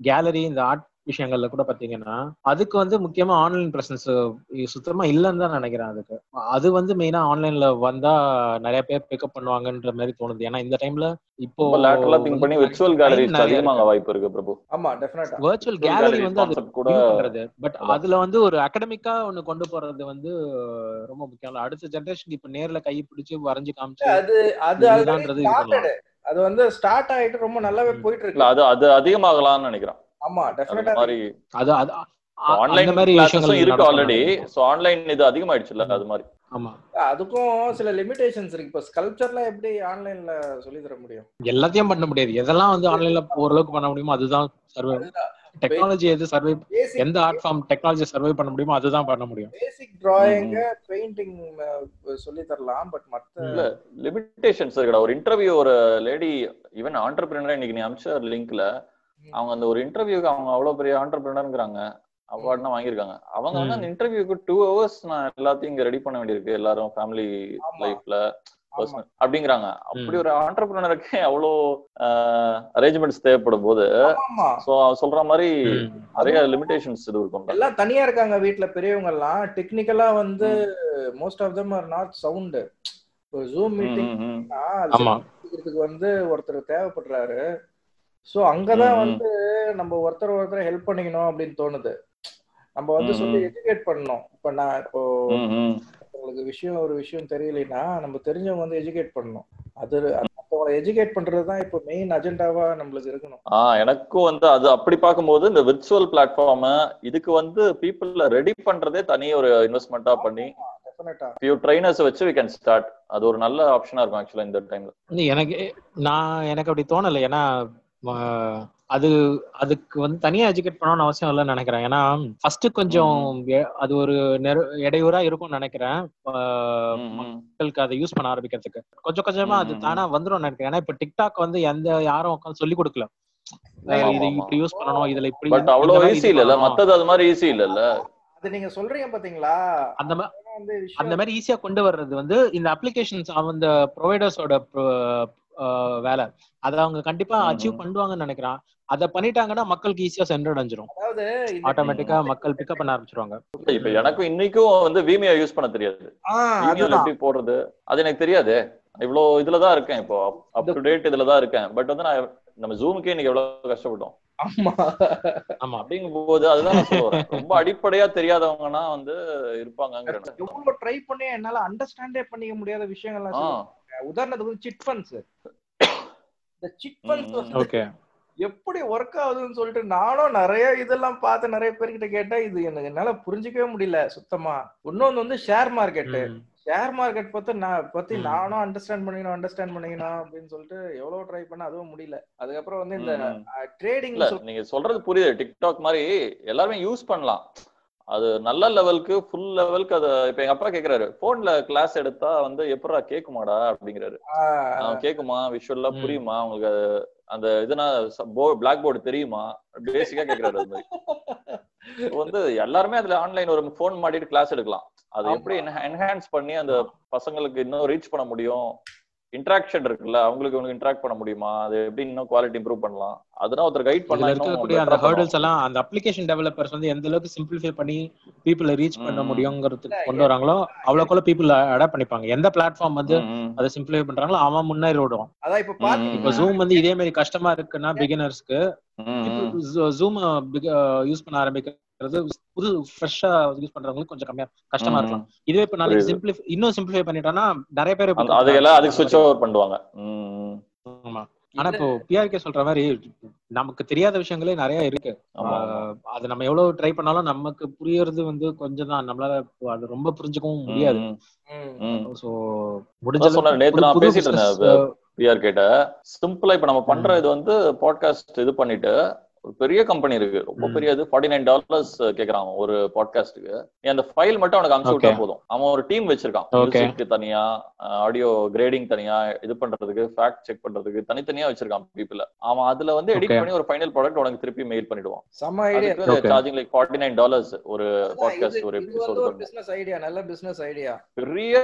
கேலரி இந்த ஆர்ட் விஷயங்கள்ல கூட பாத்தீங்கன்னா அதுக்கு வந்து முக்கியமா ஆன்லைன் பிரசன்ஸ் சுத்தமா இல்லைன்னு தான் நினைக்கிறேன் அதுக்கு. அது வந்து மெயினா ஆன்லைன்ல வந்தா நிறைய பேர் பிக்கப் பண்ணுவாங்கன்ற மாதிரி தோணுது. ஏன்னா இந்த டைம்ல இப்போ லேட்டரலா திங்க் பண்ணி விர்ச்சுவல் கேலரிஸ் அதிகமாக வாய்ப்பு இருக்கு பிரபு. ஆமா டெஃபினட்டா வர்ச்சுவல் Virtual கேலரி gallery வந்து அது கூட பண்றது. பட். அதுல வந்து ஒரு அகடமிக்கா ஒண்ணு கொண்டு போறது வந்து ரொம்ப முக்கியம். அடுத்த ஜெனரேஷனுக்கு இப்ப நேர்ல கை பிடிச்சு வரைஞ்சு காமிச்சு அது அது அது வந்து ஸ்டார்ட் ஆயிட்டு ரொம்ப நல்லாவே. போயிட்டு இல்ல இருக்கு அது அது அதிகமாகலாம்னு நினைக்கிறேன். ஆமா டெஃபினட்டா மாதிரி அது ஆன்லைன் மாதிரி விஷயங்கள் இருக்கு ஆல்ரெடி. சோ ஆன்லைன் இது அதிகமாயிடுச்சுல்ல ம். அது மாதிரி. ஆமா. அதுக்கும் சில லிமிடேஷன்ஸ் இருக்கு. இப்போ ஸ்கல்ப்சர்லாம் எப்படி ஆன்லைன்ல சொல்லி தர முடியும்? எல்லாத்தையும் பண்ண முடியாது. எதெல்லாம் வந்து ஆன்லைன்ல ஓரளவுக்கு பண்ண முடியுமோ அதுதான் சர்வே. டெக்னாலஜி எது சர்வே எந்த ஆர்ட் ஃபார்ம் டெக்னாலஜி சர்வே பண்ண முடியுமோ அதுதான் பண்ண முடியும். பேசிக் டிராயிங் பெயிண்டிங் சொல்லி தரலாம் பட் மத்த இல்ல. லிமிடேஷன்ஸ் இருக்குடா. ஒரு இன்டர்வியூ ஒரு லேடி ஈவன் ஆண்டர்பிரினர் இன்னைக்கு நீ அமிச்ச லிங்க்ல அவங்க அந்த ஒரு இன்டர்வியூக்கு அவங்க அவ்வளவு பெரிய ஆண்டர்பிரினருங்கிறாங்க அவார்ட்னா வாங்கியிருக்காங்க. அவங்க வந்து. அந்த இன்டர்வியூக்கு டூ ஹவர்ஸ் நான் எல்லாத்தையும் இங்க ரெடி பண்ண வேண்டியிருக்கு. எல்லாரும் ஃபேமிலி. லைஃப்ல பர்சனல் அப்படிங்கிறாங்க. அப்படி. ஒரு ஆண்டர்பிரினருக்கு அவ்வளோ அரேஞ்ச்மெண்ட்ஸ் தேவைப்படும் போது ஆமா ஸோ சொல்ற மாதிரி. நிறைய லிமிடேஷன்ஸ் இது இருக்கும் எல்லாம் தனியா இருக்காங்க வீட்ல பெரியவங்க எல்லாம் டெக்னிக்கலா வந்து most of them are not sound ஒரு ஜூம் மீட்டிங் வந்து ஒருத்தர் தேவைப்படுறாரு. சோ அங்கதான். வந்து நம்ம ஒருத்தர் ஒருத்தர் ஹெல்ப் பண்ணிக்கணும் அப்படின்னு தோணுது. நம்ம வந்து சொல்லி. எஜுகேட் பண்ணணும். இப்ப நான் இப்போ உங்களுக்கு விஷயம் ஒரு விஷயம் தெரியலைன்னா நம்ம தெரிஞ்சவங்க வந்து எஜுகேட் பண்ணணும். அது மற்றவங்களை எஜுகேட் பண்றது தான் இப்போ மெயின் அஜெண்டாவா நம்மளுக்கு இருக்கணும். ஆஹ் எனக்கும் வந்து அது அப்படி பார்க்கும்போது இந்த விர்ச்சுவல் பிளாட்ஃபார்ம் இதுக்கு வந்து பீப்புள ரெடி பண்றதே தனி ஒரு இன்வெஸ்ட்மெண்டா பண்ணி ஃபியூ ட்ரைனர்ஸ் வச்சு வி கேன் ஸ்டார்ட் அது ஒரு நல்ல ஆப்ஷனா இருக்கும் ஆக்சுவலா இந்த டைம்ல எனக்கு நான் எனக்கு அப்படி தோணல. ஏன்னா அது அதுக்கு வந்து தனியா எஜுகேட் பண்ணணும்னு அவசியம் இல்லைன்னு நினைக்கிறேன். ஏன்னா ஃபர்ஸ்ட் கொஞ்சம் அது ஒரு நெரு- இடையூறா இருக்கும்னு நினைக்கிறேன். மக்களுக்கு அதை யூஸ் பண்ண ஆரம்பிக்கிறதுக்கு. கொஞ்சம் கொஞ்சமா அது தானா வந்துரும் நினைக்கிறேன். ஏன்னா இப்ப டிக்டாக் வந்து எந்த யாரும் உட்காந்து சொல்லி கொடுக்கல. இது. இப்படி யூஸ் பண்ணணும் இதுல இப்படி பட் அவ்வளவு மாதிரி ஈஸி பண்ணணும். மத்தது அது மாதிரி ஈஸி இல்லல்ல. அது நீங்க சொல்றீங்க பாத்தீங்களா? அந்த மா- அதெல்லாம் வந்து அந்த மாதிரி ஈஸியா கொண்டு வர்றது வந்து இந்த அப்ளிகேஷன்ஸ் அந்த ப்ரொவைடர்ஸோட வேலை. அதை அவங்க கண்டிப்பா அச்சீவ். பண்ணுவாங்கன்னு நினைக்கிறேன். அதை பண்ணிட்டாங்கன்னா மக்களுக்கு ஈஸியா சென்றடைஞ்சிரும் அதாவது இந்த- ஆட்டோமேட்டிக்கா மக்கள் பிக்கப் பண்ண ஆரம்பிச்சிருவாங்க. இப்ப எனக்கும் இன்னைக்கும் வந்து விமியா யூஸ் பண்ண தெரியாது. எப்படி போடுறது? அது எனக்கு தெரியாது. இவ்வளோ இதுலதான் இருக்கேன் இப்போ. அப் டு டேட் இதுலதான் இருக்கேன். பட் வந்து நான் நம்ம ஜூமுக்கே இன்னைக்கு எவ்வளவு கஷ்டப்பட்டோம். ஆமா. ஆமா. அப்படிங்கும் போது அதுதான் ரொம்ப அடிப்படையா தெரியாதவங்கன்னா வந்து இருப்பாங்கங்கிறேன் எவ்வளவு ட்ரை பண்ணி என்னால அண்டர்ஸ்டாண்டே பண்ணிக்க முடியாத விஷயங்கள்லாம் உதாரணத்துக்கு வந்து சிட் ஃபண்ட்ஸ் இந்த சிட் ஃபண்ட்ஸ் எப்படி ஒர்க் ஆகுதுன்னு சொல்லிட்டு நானும் நிறைய இதெல்லாம் பார்த்து நிறைய பேர்கிட்ட கேட்டா இது எனக்கு என்னால புரிஞ்சுக்கவே முடியல சுத்தமா. இன்னொன்னு வந்து ஷேர் மார்க்கெட் ஷேர் மார்க்கெட் பத்தி நான் பத்தி. நானும் அண்டர்ஸ்டாண்ட் பண்ணிக்கணும் அண்டர்ஸ்டாண்ட் பண்ணிக்கணும் அப்படின்னு சொல்லிட்டு எவ்வளவு ட்ரை பண்ண அதுவும் முடியல. அதுக்கப்புறம் வந்து இந்த ம், ம். ட்ரேடிங் இல்ல நீங்க சொல்றது புரியுது. டிக்டாக் மாதிரி எல்லாருமே யூஸ் பண்ணலாம். அது நல்ல லெவலுக்கு ஃபுல் லெவலுக்கு அத இப்ப எங்க அப்பா கேக்குறாரு போன்ல கிளாஸ் எடுத்தா வந்து எப்படா கேக்குமாடா? அப்படிங்கிறாரு. அவன் கேக்குமா விஷுவல்லா. புரியுமா? உங்களுக்கு அந்த இதுனா பிளாக் போர்டு தெரியுமா? பேசிக்கா கேக்குறாரு அது மாதிரி. So வந்து எல்லாருமே அதுல ஆன்லைன் ஒரு போன் மாட்டிட்டு கிளாஸ் எடுக்கலாம். அது. எப்படி என்ஹான்ஸ் பண்ணி அந்த பசங்களுக்கு இன்னும் ரீச் பண்ண முடியும்? இன்ட்ராக்ஷன் இருக்குல்ல அவங்களுக்கு இவங்களுக்கு இன்ட்ராக்ட் பண்ண முடியுமா? அது எப்படி இன்னும் குவாலிட்டி இம்ப்ரூவ் பண்ணலாம்? அதெல்லாம் ஒருத்தர் கைட் இதுல பண்ணா இருக்கக்கூடிய அந்த ஹர்டில்ஸ் எல்லாம் அந்த அப்ளிகேஷன் டெவலப்பர்ஸ் வந்து எந்த அளவுக்கு சிம்பிளிஃபை பண்ணி பீப்புளை ரீச் பண்ண. முடியுங்கிறதுக்கு கொண்டு வராங்களோ அவ்வளவுக்குள்ள பீப்புள் அடாப்ட் பண்ணிப்பாங்க. எந்த பிளாட்ஃபார்ம் வந்து அதை சிம்பிளிஃபை பண்றாங்களோ அவன் முன்னேறி விடுவான் அதான் இப்ப இப்ப ஜூம் வந்து இதே மாதிரி கஷ்டமா இருக்குன்னா பிகினர்ஸ்க்கு. ஜூம் யூஸ் பண்ண ஆரம்பிக்கிறது புது ஃப்ரெஷ்ஷா யூஸ் பண்றவங்களுக்கு கொஞ்சம் கம்மியா கஷ்டமா இருக்கலாம் இதுவே இப்ப நாளைக்கு. சிம்பிளிஃபை இன்னும் சிம்பிளிஃபை பண்ணிட்டோம்னா நிறைய பேர் அதுக்கெல்லாம் அதுக்கு சுவிட்ச் ஓவர் பண்ணுவாங்க. ஆமா ஆனா இப்போ பிஆர்கே சொல்ற மாதிரி நமக்கு தெரியாத விஷயங்களே நிறைய இருக்கு அது நம்ம எவ்வளவு ட்ரை பண்ணாலும் நமக்கு புரியறது வந்து கொஞ்சம் தான் நம்மளால அது ரொம்ப புரிஞ்சுக்கவும் முடியாது. சோ முடிஞ்ச நேத்து நான் பேசிட்டு இருந்தேன். பிஆர் கேட்ட சிம்பிளா இப்ப நம்ம பண்ற. இது வந்து பாட்காஸ்ட் இது பண்ணிட்டு ஒரு பெரிய கம்பெனி இருக்கு. ரொம்ப ம். பெரிய இது ஃபார்ட்டி நைன் டாலர்ஸ் கேக்குறான் ஒரு பாட்காஸ்டுக்கு நீ அந்த ஃபைல் மட்டும் அவனுக்கு அனுப்பிச்சு விட்டா. போதும். அவன் ஒரு டீம் வச்சிருக்கான். மியூசிக்கு தனியா ஆடியோ கிரேடிங் தனியா இது பண்றதுக்கு ஃபேக்ட் செக் பண்றதுக்கு தனித்தனியா வச்சிருக்கான் பீப்புள அவன் அதுல வந்து எடிட். பண்ணி ஒரு ஃபைனல் ப்ராடக்ட் உனக்கு திருப்பி மெயில் பண்ணிடுவான். செம்ம idea. Charging like forty nine dollars ஒரு பாட்காஸ்ட் ஒரு எபிசோடு ஒரு பிசினஸ் ஐடியா நல்ல பிசினஸ் ஐடியா பெரிய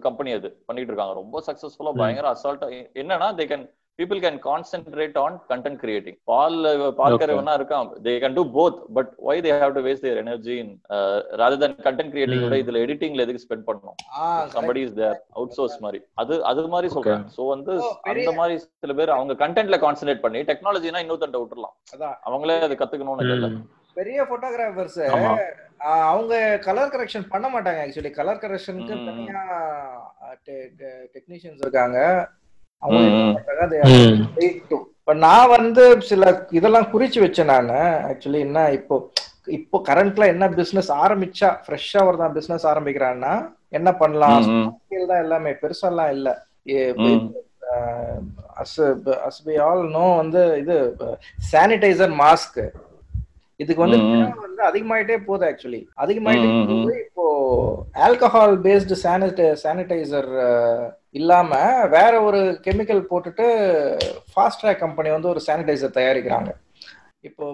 கம்பெனி அது. பண்ணிட்டு இருக்காங்க. ரொம்ப சக்சஸ்ஃபுல்லா. பயங்கர அசால்ட்டா என்னன்னா they can people can concentrate on content creating பால். வேணா இருக்கான் they can do both but why they have to waste their energy in rather than content creating விட ம். இதுல எடிட்டிங்ல எதுக்கு ஸ்பெண்ட் பண்ணணும்? ஆ somebody is there out source மாதிரி. அது அது மாதிரி. சொல்றேன். சோ வந்து பெரிய- அந்த மாதிரி சில பேர் அவங்க கண்டென்ட்ல கான்சென்ட்ரேட் பண்ணி டெக்னாலஜினா இன்னொருத்தண்ட விட்டுறலாம். அதான். அவங்களே அதை கத்துக்கணும்னு இல்ல. ம். பெரிய போட்டோகிராஃபர்ஸ் அவங்க கலர் கரெக்ஷன் பண்ண மாட்டாங்க ஆக்சுவலி கலர் கரெக்ஷனுக்கு. தனியா டெக்னீஷியன்ஸ் இருக்காங்க. அவங்க. இப்ப நான் வந்து சில இதெல்லாம் குறிச்சு வச்சேன் நான். ஆக்சுவலி என்ன இப்போ இப்போ கரண்ட்ல என்ன பிசினஸ் ஆரம்பிச்சா ஃப்ரெஷ்ஷா ஒரு தான் பிசினஸ் ஆரம்பிக்கிறான்னா என்ன பண்ணலாம்? தான் எல்லாமே பெருசாலாம் இல்ல. அஸ் பி ஆல் நோ வந்து இது சானிடைசர் மாஸ்க் இதுக்கு வந்து வந்து அதிகமாயிட்டே போகுது ஆக்சுவலி அதிகமாயிட்டே இப்போ ஆல்கஹால் பேஸ்டு சானிடை சானிடைசர் இல்லாம வேற ஒரு கெமிக்கல் போட்டுட்டு ஃபாஸ்ட் ட்ராக் கம்பெனி வந்து ஒரு சானிடைசர் தயாரிக்கிறாங்க. இப்போ.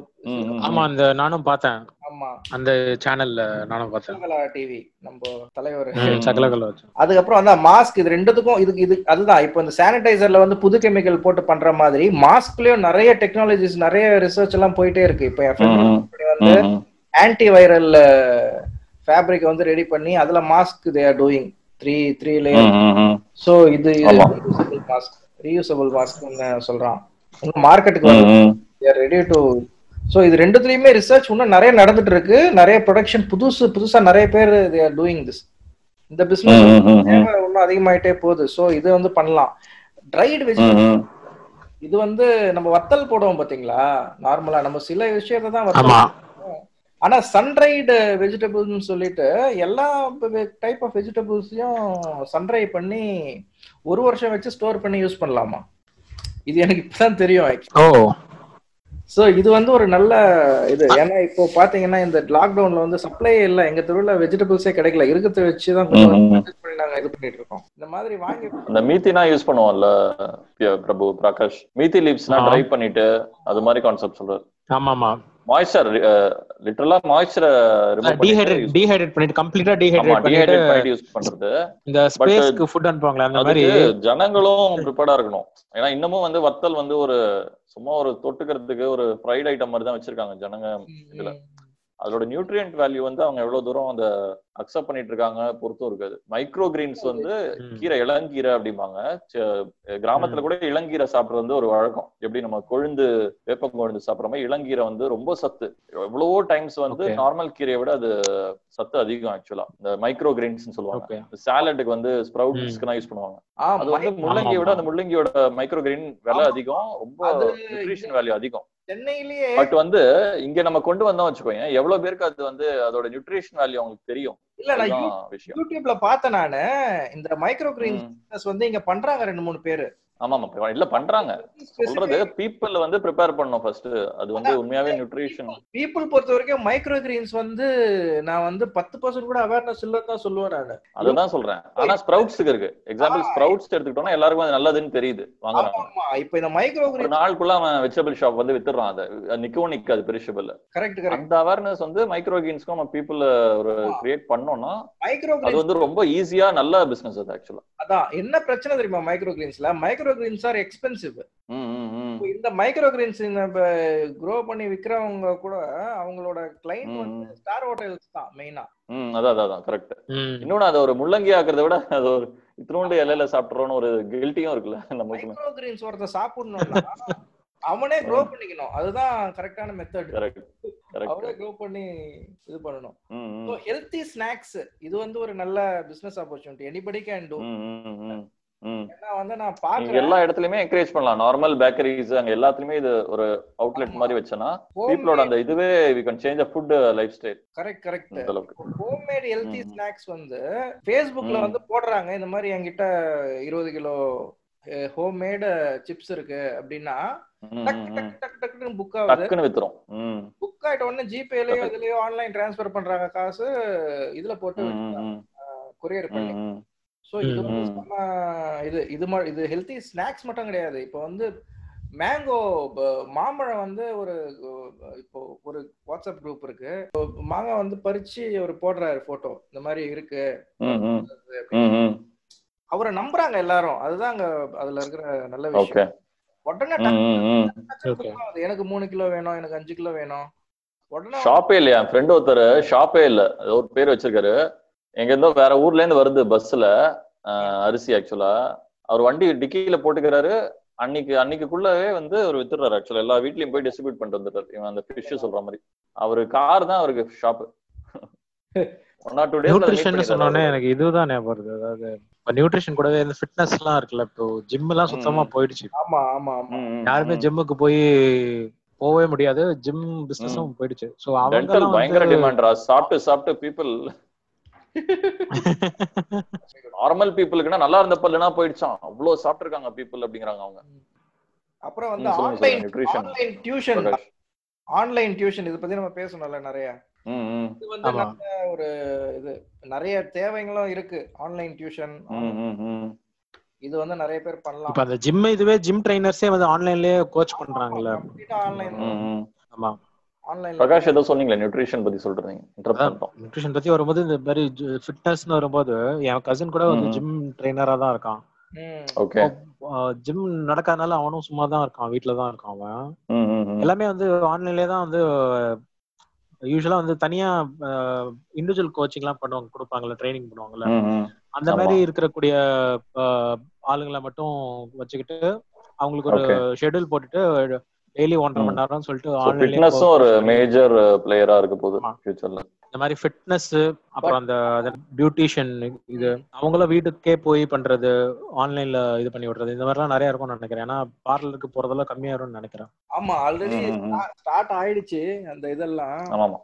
ஆமா அந்த நானும் பார்த்தேன். ஆமா. அந்த சேனல்ல நானும் பார்த்தேன். சகலா டிவி நம்ம தலைவர். சகலகல அதுக்கப்புறம் வந்து மாஸ்க் இது ரெண்டுத்துக்கும் இதுக்கு இது அதுதான். இப்போ இந்த சானிடைசர்ல வந்து புது கெமிக்கல் போட்டு பண்ற மாதிரி மாஸ்க்லயும் நிறைய டெக்னாலஜிஸ் நிறைய ரிசர்ச் எல்லாம் போயிட்டே இருக்கு. இப்போ வந்து. ஆன்டி வைரல் ஃபேப்ரிக் வந்து ரெடி பண்ணி அதுல mask they are doing three three layer. So இது. ரீயூசபிள் மாஸ்க் ரீயூசபிள் மாஸ்க்னு சொல்றான் மார்க்கெட்டுக்கு. ரெடி டு ஸோ இது ரெண்டுத்துலயுமே ரிசர்ச் இன்னும் நிறைய நடந்துட்டு இருக்கு நிறைய ப்ரொடக்ஷன் புதுசு புதுசா நிறைய பேர் டூயிங் திஸ் இந்த பிசினஸ் இன்னும் அதிகமாயிட்டே போகுது ஸோ இது வந்து பண்ணலாம் ட்ரைடு வெஜிடபிள். இது வந்து நம்ம வத்தல் போடுவோம் பாத்தீங்களா நார்மலா நம்ம சில விஷயத்தை தான் வத்தல் ஆமா போடுவோம். ஆனா சன்ரைடு வெஜிடபிள்ஸ்னு சொல்லிட்டு எல்லா டைப் ஆஃப் வெஜிடபிள்ஸையும் சன்ரை பண்ணி ஒரு வருஷம் வச்சு ஸ்டோர் பண்ணி யூஸ் பண்ணலாமா? இது எனக்கு இப்பதான் தெரியும் ஓ. சோ இது வந்து ஒரு நல்ல இது. ஏன்னா இப்போ பாத்தீங்கன்னா இந்த லாக்டவுன்ல வந்து சப்ளை இல்ல. எங்க தெருவுல வெஜிடபிள்ஸே கிடைக்கல. இருக்கிறத வச்சு தான் நாங்க இது பண்ணிட்டு இருக்கோம். இந்த மாதிரி வாங்கி அந்த மீத்தினா யூஸ் பண்ணுவோம்ல பிரபு பிரகாஷ். மீத்தி லீவ்ஸ்னா ஆமா. ட்ரை பண்ணிட்டு அது மாதிரி கான்செப்ட் சொல்றாரு. ஆமா ஆமா மாய்ஸ்சர் லிட்டரலா மாய்ஸ்சரை ரிமூவ் டீஹைட்ரேட் டீஹைட்ரேட் பண்ணிட்டு கம்ப்ளீட்டா டீஹைட்ரேட் பண்ணிட்டு யூஸ் பண்றது. இந்த ஸ்பேஸ்க்கு ஃபுட் அனுப்புவாங்களே அந்த மாதிரி? ஜனங்களும் ப்ரிப்பேர்டா இருக்கணும். ஏன்னா இன்னமும் வந்து வத்தல் வந்து ஒரு சும்மா ஒரு தொட்டுக்கிறதுக்கு ஒரு ஃப்ரைட் ஐட்டம் மாதிரி தான் வச்சிருக்காங்க ஜனங்க இதுல. அதோட நியூட்ரியன்ட் வேல்யூ வந்து அவங்க எவ்வளவு தூரம் அந்த அக்செப்ட் பண்ணிட்டு இருக்காங்க பொறுத்தும் இருக்காது. மைக்ரோ கிரீன்ஸ் வந்து. கீரை இளங்கீரை அப்படிம்பாங்க. கிராமத்துல கூட இளங்கீரை சாப்பிடுறது வந்து ஒரு வழக்கம். எப்படி நம்ம கொழுந்து வேப்பம் கொழுந்து சாப்பிடுற மாதிரி இளங்கீரை வந்து ரொம்ப சத்து. எவ்வளவோ டைம்ஸ் வந்து. நார்மல் கீரையை விட அது சத்து அதிகம் ஆக்சுவலா இந்த மைக்ரோ கிரீன்ஸ் சொல்லுவாங்க. ஓகே சாலட்டுக்கு வந்து ஸ்ப்ரவுட்ஸ்க்கு தான் யூஸ் பண்ணுவாங்க. அது வந்து முள்ளங்கியை விட. அந்த முள்ளங்கியோட மைக்ரோ கிரீன் விலை. அதிகம். ரொம்ப நியூட்ரிஷன் வேல்யூ அதிகம். சென்னையிலேயே பட் வந்து இங்க நம்ம கொண்டு வந்தோம் வச்சுக்கோங்க எவ்வளவு பேருக்கு அது வந்து அதோட நியூட்ரிஷன் வேல்யூ அவங்களுக்கு தெரியும்? இல்ல நான் யூடியூப்ல பார்த்தேன் நானு இந்த மைக்ரோ கிரீன் ம். பிசினஸ் வந்து இங்க பண்றாங்க ரெண்டு மூணு பேரு. ஆமா ஆமா இல்ல பண்றாங்க. சொல்றது பீப்புள் வந்து ப்ரிப்பேர் பண்ணணும் ஃபர்ஸ்ட் அது வந்து உண்மையாவே நியூட்ரிஷன் பீப்புள் பொறுத்த வரைக்கும் மைக்ரோ கிரீன்ஸ் வந்து நான் வந்து பத்து பர்சன்ட் கூட அவேர்னஸ் இல்லன்னு தான் சொல்லுவேன் நானு. அதுதான் சொல்றேன். ஆனா ஸ்ப்ரவுட்ஸ்க்கு இருக்கு. எக்ஸாம்பிள். ஸ்ப்ரவுட்ஸ் எடுத்துக்கிட்டோம்னா எல்லாருக்கும் அது நல்லதுன்னு தெரியுது. வாங்குறாங்க. இப்ப இந்த மைக்ரோ கிரீன் நாளுக்குள்ள அவன் வெஜிடபிள் ஷாப் வந்து வித்துறான் அதை நிக்கவும் நிக்காது பெரிஷபிள் கரெக்ட் கரெக்ட் அந்த அவேர்னஸ் வந்து மைக்ரோ கிரீன்ஸ்க்கும் நம்ம பீப்புள் ஒரு. கிரியேட் பண்ணோம்னா மைக்ரோ அது வந்து ரொம்ப ஈஸியா நல்ல பிசினஸ் அது ஆக்சுவலா அதான் என்ன பிரச்சனை தெரியுமா மைக்ரோ கிரீன்ஸ்ல மைக்ரோ கிரீன்ஸ் ஆர் எக்ஸ்பென்சிவ் இந்த மைக்ரோ கிரீன்ஸ் நம்ம க்ரோ பண்ணி விக்கிறவங்க கூட அவங்களோட கிளைண்ட் வந்து ஸ்டார் ஹோட்டல்ஸ் தான் மெயினா ம் அதான் அதான், கரெக்ட் ம். இன்னொன்னு அது ஒரு முள்ளங்கி ஆக்குறத விட அது ஒரு இத்தினோண்டு இலையில சாப்பிட்றோம்னு ஒரு கில்ட்டியும் இருக்குல்ல நமக்குமே மைக்ரோ கிரீன்ஸ் ஒருத்தன் சாப்பிடணும்னா அவனே க்ரோ பண்ணிக்கணும். அதுதான் கரெக்டான மெத்தட் கரெக்ட் அவனே க்ரோ பண்ணி இது பண்ணணும். ஹெல்த்தி ஸ்நாக்ஸ் இது வந்து ஒரு நல்ல business opportunity anybody can do எல்லா இடத்துலயுமே என்கரேஜ் பண்ணலாம். நார்மல் பேக்கரிஸ் அங்க எல்லாத்துலயுமே இது ஒரு அவுட்லெட் மாதிரி வச்சனா பீப்புளோட அந்த இதுவே we can change food lifestyle correct correct அந்த அளவுக்கு. ஹோம்மேட் ஹெல்த்தி ம். ஸ்நாக்ஸ் வந்து ஃபேஸ்புக்ல. வந்து போடுறாங்க. இந்த மாதிரி என்கிட்ட இருபது கிலோ ஹோம்மேட் சிப்ஸ் இருக்கு அப்படின்னா டக்கு டக்குன்னு புக் ஆகுது. டக்குன்னு வித்துரும். ம். புக் ஆயிட்ட உடனே ஜிபேலயோ இதுலயோ ஆன்லைன் டிரான்ஸ்ஃபர் பண்றாங்க காசு. இதுல போட்டு கொரியர் பண்ணி. ஸோ இது இது இது இது ஹெல்த்தி ஸ்நாக்ஸ் மட்டும் கிடையாது. இப்போ வந்து மேங்கோ மாம்பழம் வந்து ஒரு இப்போ ஒரு வாட்ஸ்அப் குரூப் இருக்கு. மாங்காய் வந்து பறிச்சு அவர் போடுறாரு போட்டோ இந்த மாதிரி இருக்கு. அவரை நம்புறாங்க எல்லாரும். அதுதான் அங்க அதுல இருக்கிற நல்ல விஷயம். உடனே. எனக்கு மூணு கிலோ வேணும் எனக்கு அஞ்சு கிலோ வேணும். உடனே ஷாப்பே இல்லையா? ஃப்ரெண்ட் ஒருத்தர் ஷாப்பே இல்ல. ஒரு பேர் வச்சிருக்காரு. எங்க இருந்தோ வேற ஊர்ல இருந்து வருது பஸ்ல அரிசி ஆக்சுவலா அவர் வண்டி டிக்கியில போட்டுக்கிறாரு. அன்னைக்கு அன்னைக்குள்ளவே வந்து அவர் வித்துறாரு ஆக்சுவலா எல்லா வீட்லயும் போய் டிஸ்ட்ரிபியூட் பண்ணிட்டு வந்துட்டாரு இவன் அந்த ஃபிஷ் சொல்ற மாதிரி. அவரு கார் தான் அவருக்கு shop one or two nutrition சொன்னோடனே டேஸ் எனக்கு இதுதான் ஞாபகம் வருது. அதாவது இப்ப நியூட்ரிஷன் கூடவே இந்த ஃபிட்னஸ் எல்லாம் இருக்குல்ல இப்போ ஜிம் எல்லாம் சுத்தமா போயிடுச்சு. ஆமா ஆமா ஆமா. யாருமே ஜிம்முக்கு போய் போகவே முடியாது. ஜிம் பிசினஸும் போயிடுச்சு. சோ அவங்க பயங்கர டிமாண்ட்ரா சாப்பிட்டு சாப்பிட்டு பீப்புள் நார்மல் பீப்புளுக்குன்னா நல்லா இருந்த பல்லுனா போயிடுச்சான் அவ்வளவு சாப்பிட்டுருக்காங்க பீப்புள் அப்படிங்கிறாங்க அவங்க அப்புறம் வந்து online. Online tuition. Online tuition இதை பத்தி நம்ம பேசணும்ல நிறைய இது வந்து. நல்ல ஒரு இது நிறைய தேவைகளும் இருக்கு ஆன்லைன் டியூஷன் ம், ம், ம். இது வந்து நிறைய பேர் பண்ணலாம் இப்ப அந்த ஜிம் இதுவே ஜிம் ட்ரைனர்ஸே வந்து ஆன்லைன்லயே கோச் பண்றாங்கல்ல ஆன்லைன். ஆமா ஆன்லைன்ல பிரகாஷ் ஏதோ சொன்னீங்களே நியூட்ரிஷன் பத்தி சொல்றீங்க இன்டரப்ட் அதான் பண்ணிட்டோம் நியூட்ரிஷன் பத்தி வரும்போது இந்த மாதிரி ஃபிட்னஸ்னு வரும்போது என் கசின் கூட வந்து ம். ஜிம் ட்ரைனரா தான் இருக்கான் ம் ஓகே ஜிம் நடக்காதனால அவனும் சும்மா தான் இருக்கான் வீட்ல தான் இருக்கான் அவன் ம், ம், ம். எல்லாமே வந்து ஆன்லைன்லயே தான் வந்து யூஸ்வலா வந்து தனியா இண்டிவிஜுவல் கோச்சிங் எல்லாம் பண்ணுவாங்க கொடுப்பாங்கல்ல ட்ரைனிங் பண்ணுவாங்கல்ல. அந்த. மாதிரி இருக்கக்கூடிய ஆளுங்களை மட்டும் வச்சுக்கிட்டு அவங்களுக்கு ஒரு Okay. ஷெட்யூல் போட்டுட்டு டெய்லி ஒன்றரை. மணி நேரம் சொல்லிட்டு So, ஆன்லைன்லயே fitness-உம் ஒரு மேஜர் பிளேயரா இருக்க போகுது. ஃபியூச்சர்ல இந்த மாதிரி ஃபிட்னஸ் அப்புறம் அந்த பியூட்டிஷியன் இது அவங்கள வீட்டுக்கே போய் பண்றது ஆன்லைன்ல இது பண்ணி விடுறது இந்த மாதிரிலாம் நிறைய இருக்கும்னு நினைக்கிறேன். ஏன்னா பார்லருக்கு போறதெல்லாம் கம்மியாயிரும்னு நினைக்கிறேன். ஆமா ஆல்ரெடி. ஸ்டார்ட் ஆயிடுச்சு அந்த இதெல்லாம். ஆமா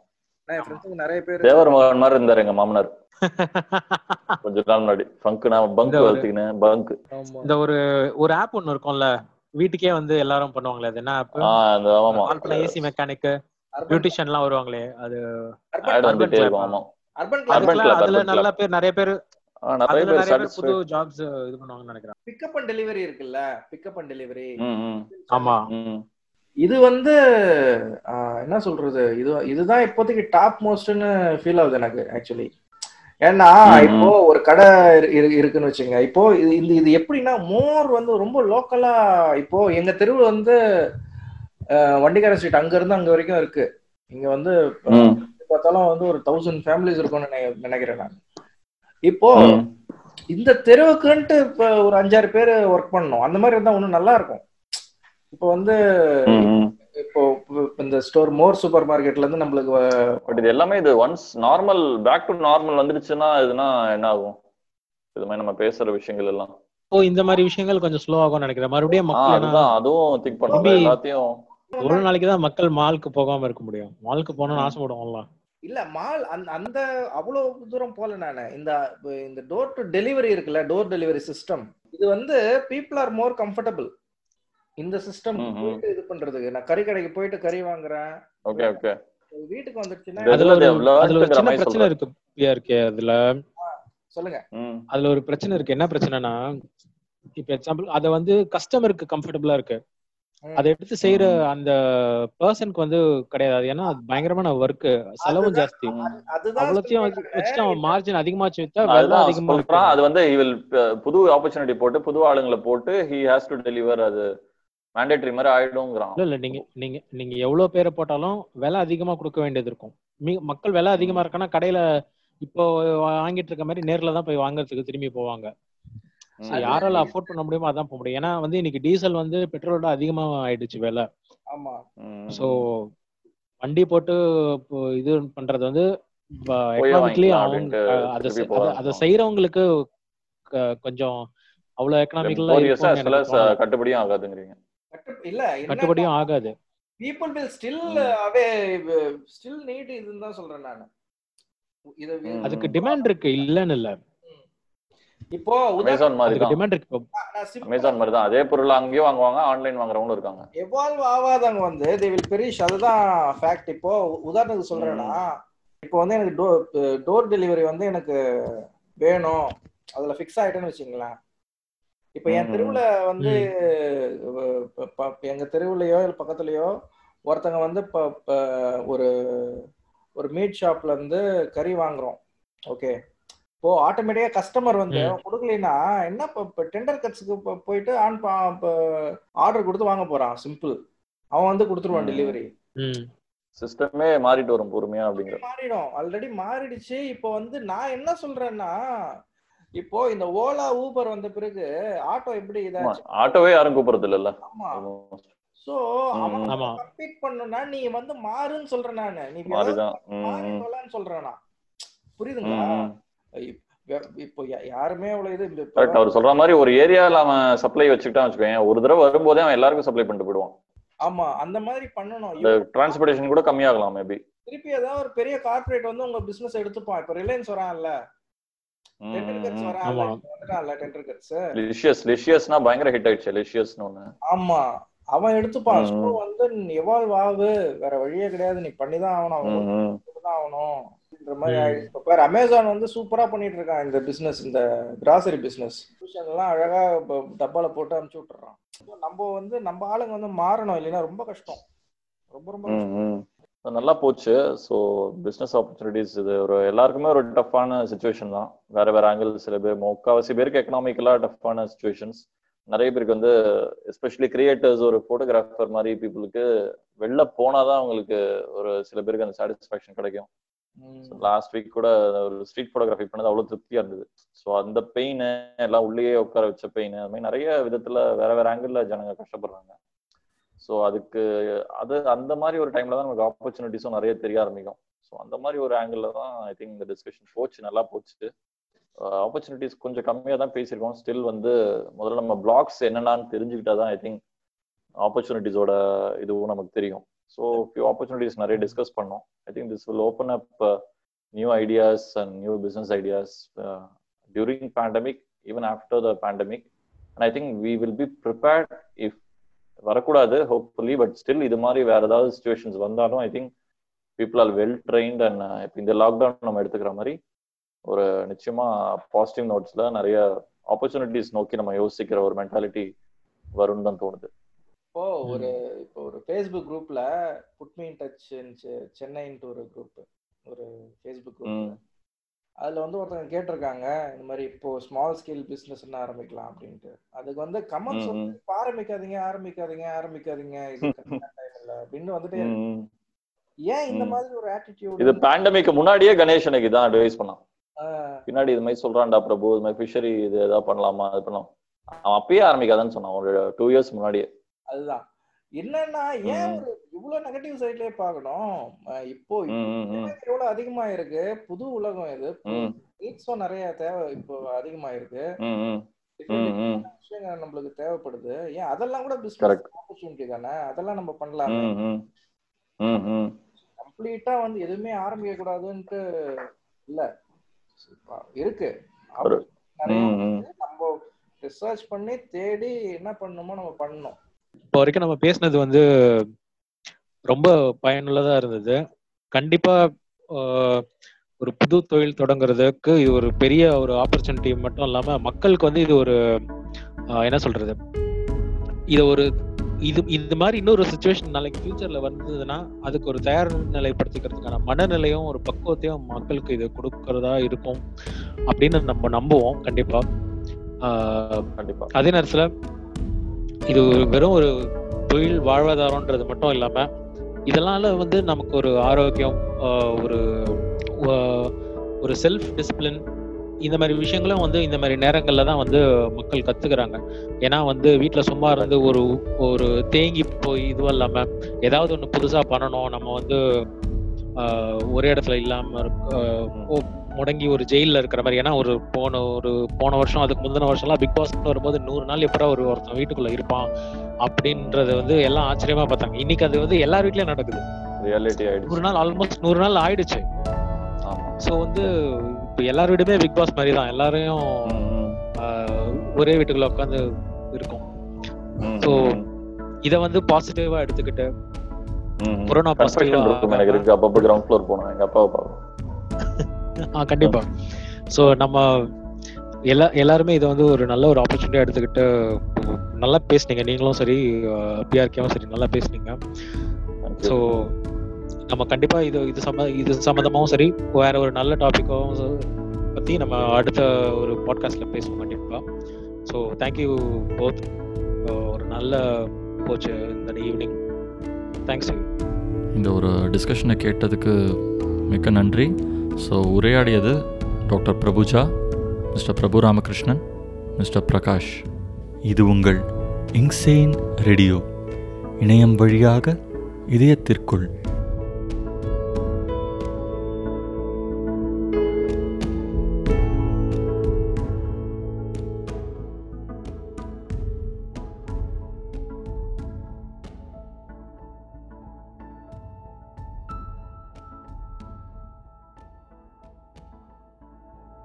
நிறைய பேர் தேவர் மகன் மாதிரி இருந்தாரு எங்க மாமனார். கொஞ்ச நாள் முன்னாடி. பங்க் நான் பங்க் வளர்த்துக்கினேன் பங்க் இந்த ஒரு ஒரு ஆப் ஒன்னு இருக்கும்ல வீட்டுக்கே வந்து எல்லாரும் பண்ணுவாங்களே அது என்ன ஏசி மெக்கானிக் பியூட்டிஷியன் எல்லாம் வருவாங்களே அது அதுல நல்ல. பேர் நிறைய பேர் புது ஜாப்ஸ் இது பண்ணுவாங்கன்னு நினைக்கிறேன். பிக்கப் அண்ட் டெலிவரி இருக்குல்ல? பிக்கப் அண்ட் டெலிவரி ஆமா. இது வந்து ஆஹ், என்ன சொல்றது? இது இதுதான் இப்போதைக்கு டாப் மோஸ்ட்னு ஃபீல் ஆகுது எனக்கு ஆக்சுவலி ஏன்னா இப்போ ஒரு கடை இரு- இரு- இருக்குன்னு வச்சுங்க இப்போ இது இது எப்படின்னா மோர் வந்து ரொம்ப லோக்கலா இப்போ எங்க தெருவு வந்து வண்டிக்கார ஸ்ட்ரீட் அங்க இருந்து அங்க வரைக்கும் இருக்கு. இங்க வந்து பார்த்தாலும் வந்து ஒரு தௌசண்ட் ஃபேமிலிஸ் இருக்கும்னு நினை- நினைக்கிறேன் நான். இப்போ. இந்த தெருவுக்குன்ட்டு இப்ப ஒரு அஞ்சாறு பேர் ஒர்க் பண்ணணும். அந்த மாதிரி இருந்தா இன்னும் நல்லா இருக்கும். இப்போ வந்து. இப்போ இந்த ஸ்டோர் மோர் சூப்பர் மார்க்கெட்ல இருந்து நம்மளுக்கு பட் இது எல்லாமே இது once normal back to normal வந்துருச்சுன்னா இதுனா என்ன ஆகும்? இது மாதிரி நம்ம பேசுற விஷயங்கள் எல்லாம். ஓ இந்த மாதிரி விஷயங்கள் கொஞ்சம் ஸ்லோ ஆகும்னு நினைக்கிறேன். மறுபடியும் அதுதான். அதுவும் திங்க் Maybe- எல்லாத்தையும். ஒரு நாளைக்கு தான் மக்கள் மாலுக்கு போகாம இருக்க முடியும். மாலுக்கு போகணும்னு ஆசைப்படுவோம்ல. இல்ல மால் அந்த அந்த அவ்வளவு தூரம் போல நானு. இந்த இந்த டோர் டு டெலிவரி இருக்குல்ல டோர் டெலிவரி சிஸ்டம் இது வந்து பீப்புள் ஆர் மோர் கம்ஃபர்டபிள் இந்த சிஸ்டம். போயிட்டு இது பண்றதுக்கு. நான் கறி கடைக்கு போயிட்டு கறி வாங்குறேன். Okay okay. வீட்டுக்கு வந்துடுச்சுன்னா இது- அதுல ஒரு சின்ன பிரச்சனை. இருக்கு பிரியா இருக்கே அதுல சொல்லுங்க. அதுல ஒரு பிரச்சனை இருக்கு. என்ன பிரச்சனைனா இப்ப எக்ஸாம்பிள் அத வந்து கஸ்டமருக்கு கம்ஃபர்டபுளா இருக்கு. அதை எடுத்து செய்யற. அந்த பர்சனுக்கு வந்து கிடையாது. ஏன்னா அது பயங்கரமான ஒர்க் செலவும் ஜாஸ்தி. அவ்வளோத்தையும். வச்சுட்டு அவன் மார்ஜின் விலை அதுதான் அதிகமா அது வந்து புது ஆப்பர்ச்சுனிட்டி போட்டு புது ஆளுங்களை போட்டு ஹி ஹேஸ் டு டெலிவர் அது மேண்டேட்டரி மாதிரி ஆயிடுங்கிறான் இல்ல இல்ல நீங்க நீங்க நீங்க எவ்வளவு பேரை போட்டாலும் விலை அதிகமா கொடுக்க வேண்டியது இருக்கும். மக்கள் விலை அதிகமா இருக்கான்னா கடையில இப்போ வாங்கிட்டு இருக்க மாதிரி நேர்ல தான் போய் வாங்குறதுக்கு திரும்பி போவாங்க. யாரால அஃபோர்ட் பண்ண முடியுமோ அதான் போக முடியும். ஏன்னா வந்து இன்னைக்கு டீசல் வந்து பெட்ரோலோட அதிகமா ஆயிடுச்சு விலை. ஆமா. ஸோ வண்டி போட்டு இது பண்றது வந்து எக்கனாமிக்லி அவங்க அதை செ- செய்யறவங்களுக்கு கொஞ்சம் அவ்வளவு எக்கனாமிக்கலா கட்டுப்படியும் ஆகாதுங்கிறீங்க. இல்ல கட்டுப்படியும் ஆகாது. People will still. Away still need இதுன்னு தான் சொல்றேன் நானு. இது. அதுக்கு டிமாண்ட் இருக்கு இல்லன்னு இல்ல. இப்போ அமேசான் மாதிரி டிமாண்ட் இருக்கு அமேசான் மாதிரி தான். அதே பொருள் அங்கேயும் வாங்குவாங்க ஆன்லைன் வாங்குறவங்களும் இருக்காங்க. எவால்வ் ஆகாதவங்க வந்து தே வில் பெரிஷ் அதுதான் ஃபேக்ட் இப்போ உதாரணத்துக்கு சொல்றேன்னா இப்போ வந்து எனக்கு டோர் டெலிவரி வந்து எனக்கு வேணும். அதுல ஃபிக்ஸ் ஆயிட்டேன்னு வச்சுங்களேன் இப்போ என். தெருவுல வந்து எங்க தெருவுலயோ இல்ல பக்கத்துலயோ ஒருத்தங்க வந்து இப்போ ஒரு ஒரு மீட் ஷாப்ல இருந்து கறி வாங்குறோம். ஓகே இப்போ ஆட்டோமேட்டிக்கா கஸ்டமர் வந்து கொடுக்கலைன்னா என்ன இப்போ டெண்டர் கட்ஸுக்கு போயிட்டு ஆன் ஆர்டர் கொடுத்து வாங்க போறான். சிம்பிள் அவன் வந்து கொடுத்துருவான். டெலிவரி சிஸ்டமே மாறிட்டு வரும் பொறுமையா அப்படிங்கிற மாறிடும். ஆல்ரெடி மாறிடுச்சு. இப்போ வந்து நான் என்ன சொல்றேன்னா இப்போ இந்த ஓலா ஊபர் வந்த பிறகு ஆட்டோ எப்படி இதாச்சு? ஆட்டோவே யாரும் கூப்பிடுறது இல்லல்ல ஆமா. சோ அவன் பண்ணணும்னா நீ வந்து மாறுன்னு சொல்றேன் நானு. நீ மாறிதான். சொல்றேன் நான். புரியுதுங்களா. இப்ப- யாருமே அவ்வளவு இது கரெக்ட் அவர் சொல்ற மாதிரி ஒரு ஏரியால அவன் சப்ளை வச்சுக்கிட்டான் வச்சுக்கோங்க ஒரு தடவை வரும்போதே அவன் எல்லாருக்கும் சப்ளை பண்ணிட்டு போயிடுவான். ஆமா அந்த மாதிரி பண்ணணும். டிரான்ஸ்போர்டேஷன் கூட கம்மியாகலாம் மேபி திருப்பி ஏதாவது ஒரு பெரிய கார்ப்பரேட் வந்து உங்க பிசினஸ் எடுத்துப்பான். இப்ப ரிலையன்ஸ் வரான்ல. பயங்கர ஹிட் ஆயிடுச்சு லிஷியஸ்னு ஒண்ணு. ஆமா. அவன் எடுத்துப்பான். ம். ஸோ வந்து எவால்வ் ஆகு. வேற வழியே கிடையாது. நீ பண்ணிதான் ஆகணும். அவன் ஆகணும். அப்படின்ற மாதிரி அமேசான் வந்து சூப்பரா பண்ணிட்டு இருக்கான் இந்த பிசினஸ் இந்த கிராசரி பிசினஸ் எல்லாம் அழகா டப்பால போட்டு அனுப்பிச்சு விட்டுறான். நம்ம வந்து நம்ம ஆளுங்க வந்து மாறணும். இல்லைன்னா ரொம்ப கஷ்டம். ரொம்ப ரொம்ப நல்லா போச்சு. ஸோ பிஸ்னஸ் ஆப்பர்ச்சுனிட்டிஸ் இது ஒரு எல்லாருக்குமே ஒரு டஃப்பான சுச்சுவேஷன் தான். வேற வேற ஆங்கிள் சில பேர் முக்காவாசி பேருக்கு எக்கனாமிக்கலா டஃப்பான சுச்சுவேஷன்ஸ் நிறைய பேருக்கு வந்து எஸ்பெஷலி கிரியேட்டர்ஸ் ஒரு ஃபோட்டோகிராஃபர் மாதிரி பீப்புளுக்கு வெளில போனாதான் அவங்களுக்கு ஒரு சில பேருக்கு அந்த சாட்டிஸ்ஃபேக்ஷன் கிடைக்கும். லாஸ்ட் வீக் கூட ஒரு ஸ்ட்ரீட் ஃபோட்டோகிராஃபி பண்ணது அவ்வளவு திருப்தியா இருந்தது. ஸோ அந்த பெயின் எல்லாம் உள்ளேயே உட்கார வச்ச பெயின் அது மாதிரி நிறைய விதத்துல வேற வேற ஆங்கிள் ஜனங்க கஷ்டப்படுறாங்க. ஸோ அதுக்கு அது அந்த மாதிரி ஒரு டைம்ல தான் நமக்கு ஆப்பர்ச்சுனிட்டிஸும் நிறைய தெரிய ஆரம்பிக்கும். ஸோ அந்த மாதிரி ஒரு ஆங்கிள் தான் ஐ திங்க் இந்த டிஸ்கஷன் போச்சு நல்லா போச்சு. Uh, ஆப்பர்ச்சுனிட்டிஸ் கொஞ்சம் கம்மியாக தான் பேசியிருக்கோம். ஸ்டில் வந்து முதல்ல நம்ம பிளாக்ஸ் என்னென்னு தெரிஞ்சுக்கிட்டா தான் ஐ திங்க் ஆப்பர்ச்சுனிட்டிஸோட இதுவும் நமக்கு தெரியும். ஸோ ஃபியூ ஆப்பர்ச்சுனிட்டிஸ் நிறைய டிஸ்கஸ் பண்ணோம். I think this will open up new ideas and new business ideas during pandemic even after the pandemic and I think we will be prepared if வரக்கூடாது hopefully but still இது மாதிரி வேற ஏதாவது situations வந்தாலும் I think people are well trained and இப்போ இந்த lockdown நம்ம எடுத்துக்கிற மாதிரி ஒரு நிச்சயமா பாசிட்டிவ் நோட்ஸ்ல நிறைய ஆப்பர்ச்சுனிட்டிஸ் நோக்கி நம்ம யோசிக்கிற ஒரு மென்டாலிட்டி வரும்னு தான் தோணுது. இப்போ ஒரு இப்போ ஒரு ஃபேஸ்புக் குரூப்ல புட்மி இன் டச் சென்னைன்ட்டு ஒரு குரூப் ஒரு ஃபேஸ்புக் குரூப் அதுல வந்து ஒருத்தவங்க கேட்டிருக்காங்க இந்த மாதிரி இப்போ ஸ்மால் ஸ்கேல் பிசினஸ் என்ன ஆரம்பிக்கலாம் அப்படின்ட்டு. அதுக்கு வந்து கமெண்ட்ஸ் வந்து. இப்ப ஆரம்பிக்காதீங்க ஆரம்பிக்காதீங்க ஆரம்பிக்காதீங்க இது இல்ல அப்படின்னு வந்துட்டே. ஏன் இந்த. மாதிரி ஒரு ஆட்டிடியூட் இது பேண்டமிக் முன்னாடியே கணேஷ் எனக்கு இதான் அட்வைஸ் பண்ணான். பின்னாடி இது மாதிரி சொல்றான்டா பிரபு இது மாதிரி ஃபிஷரி இது ஏதாவது பண்ணலாமா அது பண்ணலாம். அவன் அப்பயே ஆரம்பிக்காதான்னு சொன்னான் ஒரு டூ இயர்ஸ் முன்னாடியே. அதுதான். என்னன்னா ஏன். ஒரு இவ்வளவு நெகட்டிவ் சைட்லயே பார்க்கணும்? அஹ் இப்போ. எவ்வளவு அதிகமா இருக்கு புது உலகம் இது ம். நீட்ஸும் நிறைய தேவை இப்போ அதிகமா இருக்கு விஷயங்கள் நம்மளுக்கு தேவைப்படுது. ஏன் அதெல்லாம் கூட பிசினஸ். ஆப்பர்ச்சுனிட்டி தானே? அதெல்லாம் நம்ம பண்ணலாமே. கம்ப்ளீட்டா வந்து எதுவுமே ஆரம்பிக்க கூடாதுன்ட்டு இல்ல. இருக்கு. நம்ம ரிசர்ச் பண்ணி தேடி என்ன பண்ணணுமோ நம்ம பண்ணணும். இப்போ வரைக்கும் நம்ம பேசினது வந்து ரொம்ப பயனுள்ளதா இருந்தது. கண்டிப்பா ஒரு புது தொழில் தொடங்குறதுக்கு இது ஒரு பெரிய ஒரு ஆப்பர்ச்சுனிட்டி மட்டும் இல்லாம மக்களுக்கு வந்து இது ஒரு என்ன சொல்றது? இத ஒரு இது இது மாதிரி இன்னொரு சுச்சுவேஷன் நாளைக்கு ஃபியூச்சர்ல வந்ததுன்னா அதுக்கு ஒரு தயார் நிலைப்படுத்திக்கிறதுக்கான மனநிலையும் ஒரு பக்குவத்தையும் மக்களுக்கு இது கொடுக்கறதா இருக்கும் அப்படின்னு நம்ம நம்புவோம். கண்டிப்பா. கண்டிப்பா. அதே நேரத்துல இது ஒரு வெறும் ஒரு தொழில் வாழ்வாதாரம்ன்றது மட்டும் இல்லாம இதனால வந்து நமக்கு ஒரு ஆரோக்கியம் ஒரு ஒரு செல்ஃப் டிசிப்ளின் இந்த மாதிரி விஷயங்களும் வந்து இந்த மாதிரி நேரங்களில் தான் வந்து மக்கள் கற்றுக்கிறாங்க ஏன்னா வந்து வீட்டில் சும்மா இருந்து ஒரு ஒரு தேங்கி போய் இதுவும் இல்லாமல் ஏதாவது ஒன்று புதுசாக பண்ணணும். நம்ம வந்து ஒரே இடத்துல இல்லாமல் இருக்க- ஓ- முடங்கி ஒரு ஜெயில்ல இருக்கிற மாதிரி. ஏன்னா ஒரு போன ஒரு போன வருஷம் அதுக்கு முந்தின வருஷம்லாம் பிக் பாஸ் வரும்போது நூறு நாள் எப்படா ஒரு ஒருத்தன் வீட்டுக்குள்ள இருப்பான் அப்படின்றது வந்து எல்லாம் ஆச்சரியமா பார்த்தாங்க. இன்னைக்கு அது வந்து எல்லார் வீட்லயும் நடக்குது. ரியாலிட்டி நூறு நாள் ஆல்மோஸ்ட் நூறு நாள் ஆயிடுச்சு. ஸோ வந்து இப்போ எல்லார் வீடுமே பிக் பாஸ் மாதிரி தான். எல்லாரையும் ஒரே வீட்டுக்குள்ள உட்காந்து இருக்கும். ம், இத வந்து பாசிட்டிவா எடுத்துக்கிட்டு. கொரோனா பாசிட்டிவா எனக்கு இருக்கு. அப்பப்போ கிரவுண்ட் ஃப்ளோர் போனோம் எங்க அப்பாவை பார்க்கணும் கண்டிப்பா. ஸோ நம்ம எல்லா எல்லாருமே இதை வந்து ஒரு நல்ல ஒரு ஆப்பர்ச்சுனிட்டியா எடுத்துக்கிட்டு நல்லா பேசுனீங்க. நீங்களும் சரி பிஆர்கேவும் சரி நல்லா பேசுனீங்க. ஸோ. நம்ம கண்டிப்பா இது இது சம்ம இது சம்மந்தமாவும் சரி வேற ஒரு நல்ல டாபிக்கும் பத்தி நம்ம அடுத்த ஒரு பாட்காஸ்ட்ல பேசுவோம் கண்டிப்பா. ஸோ தேங்க்யூ போத் ஒரு நல்ல போச்சு இந்த ஈவினிங் தேங்க்ஸ் இந்த ஒரு டிஸ்கஷனை கேட்டதுக்கு மிக்க நன்றி. So உரையாடியது doctor Prabhuja mister Prabhu Ramakrishnan mister Prakash இது உங்கள் இங்சேன் ரேடியோ இணையம் வழியாக இதயத்திற்குள்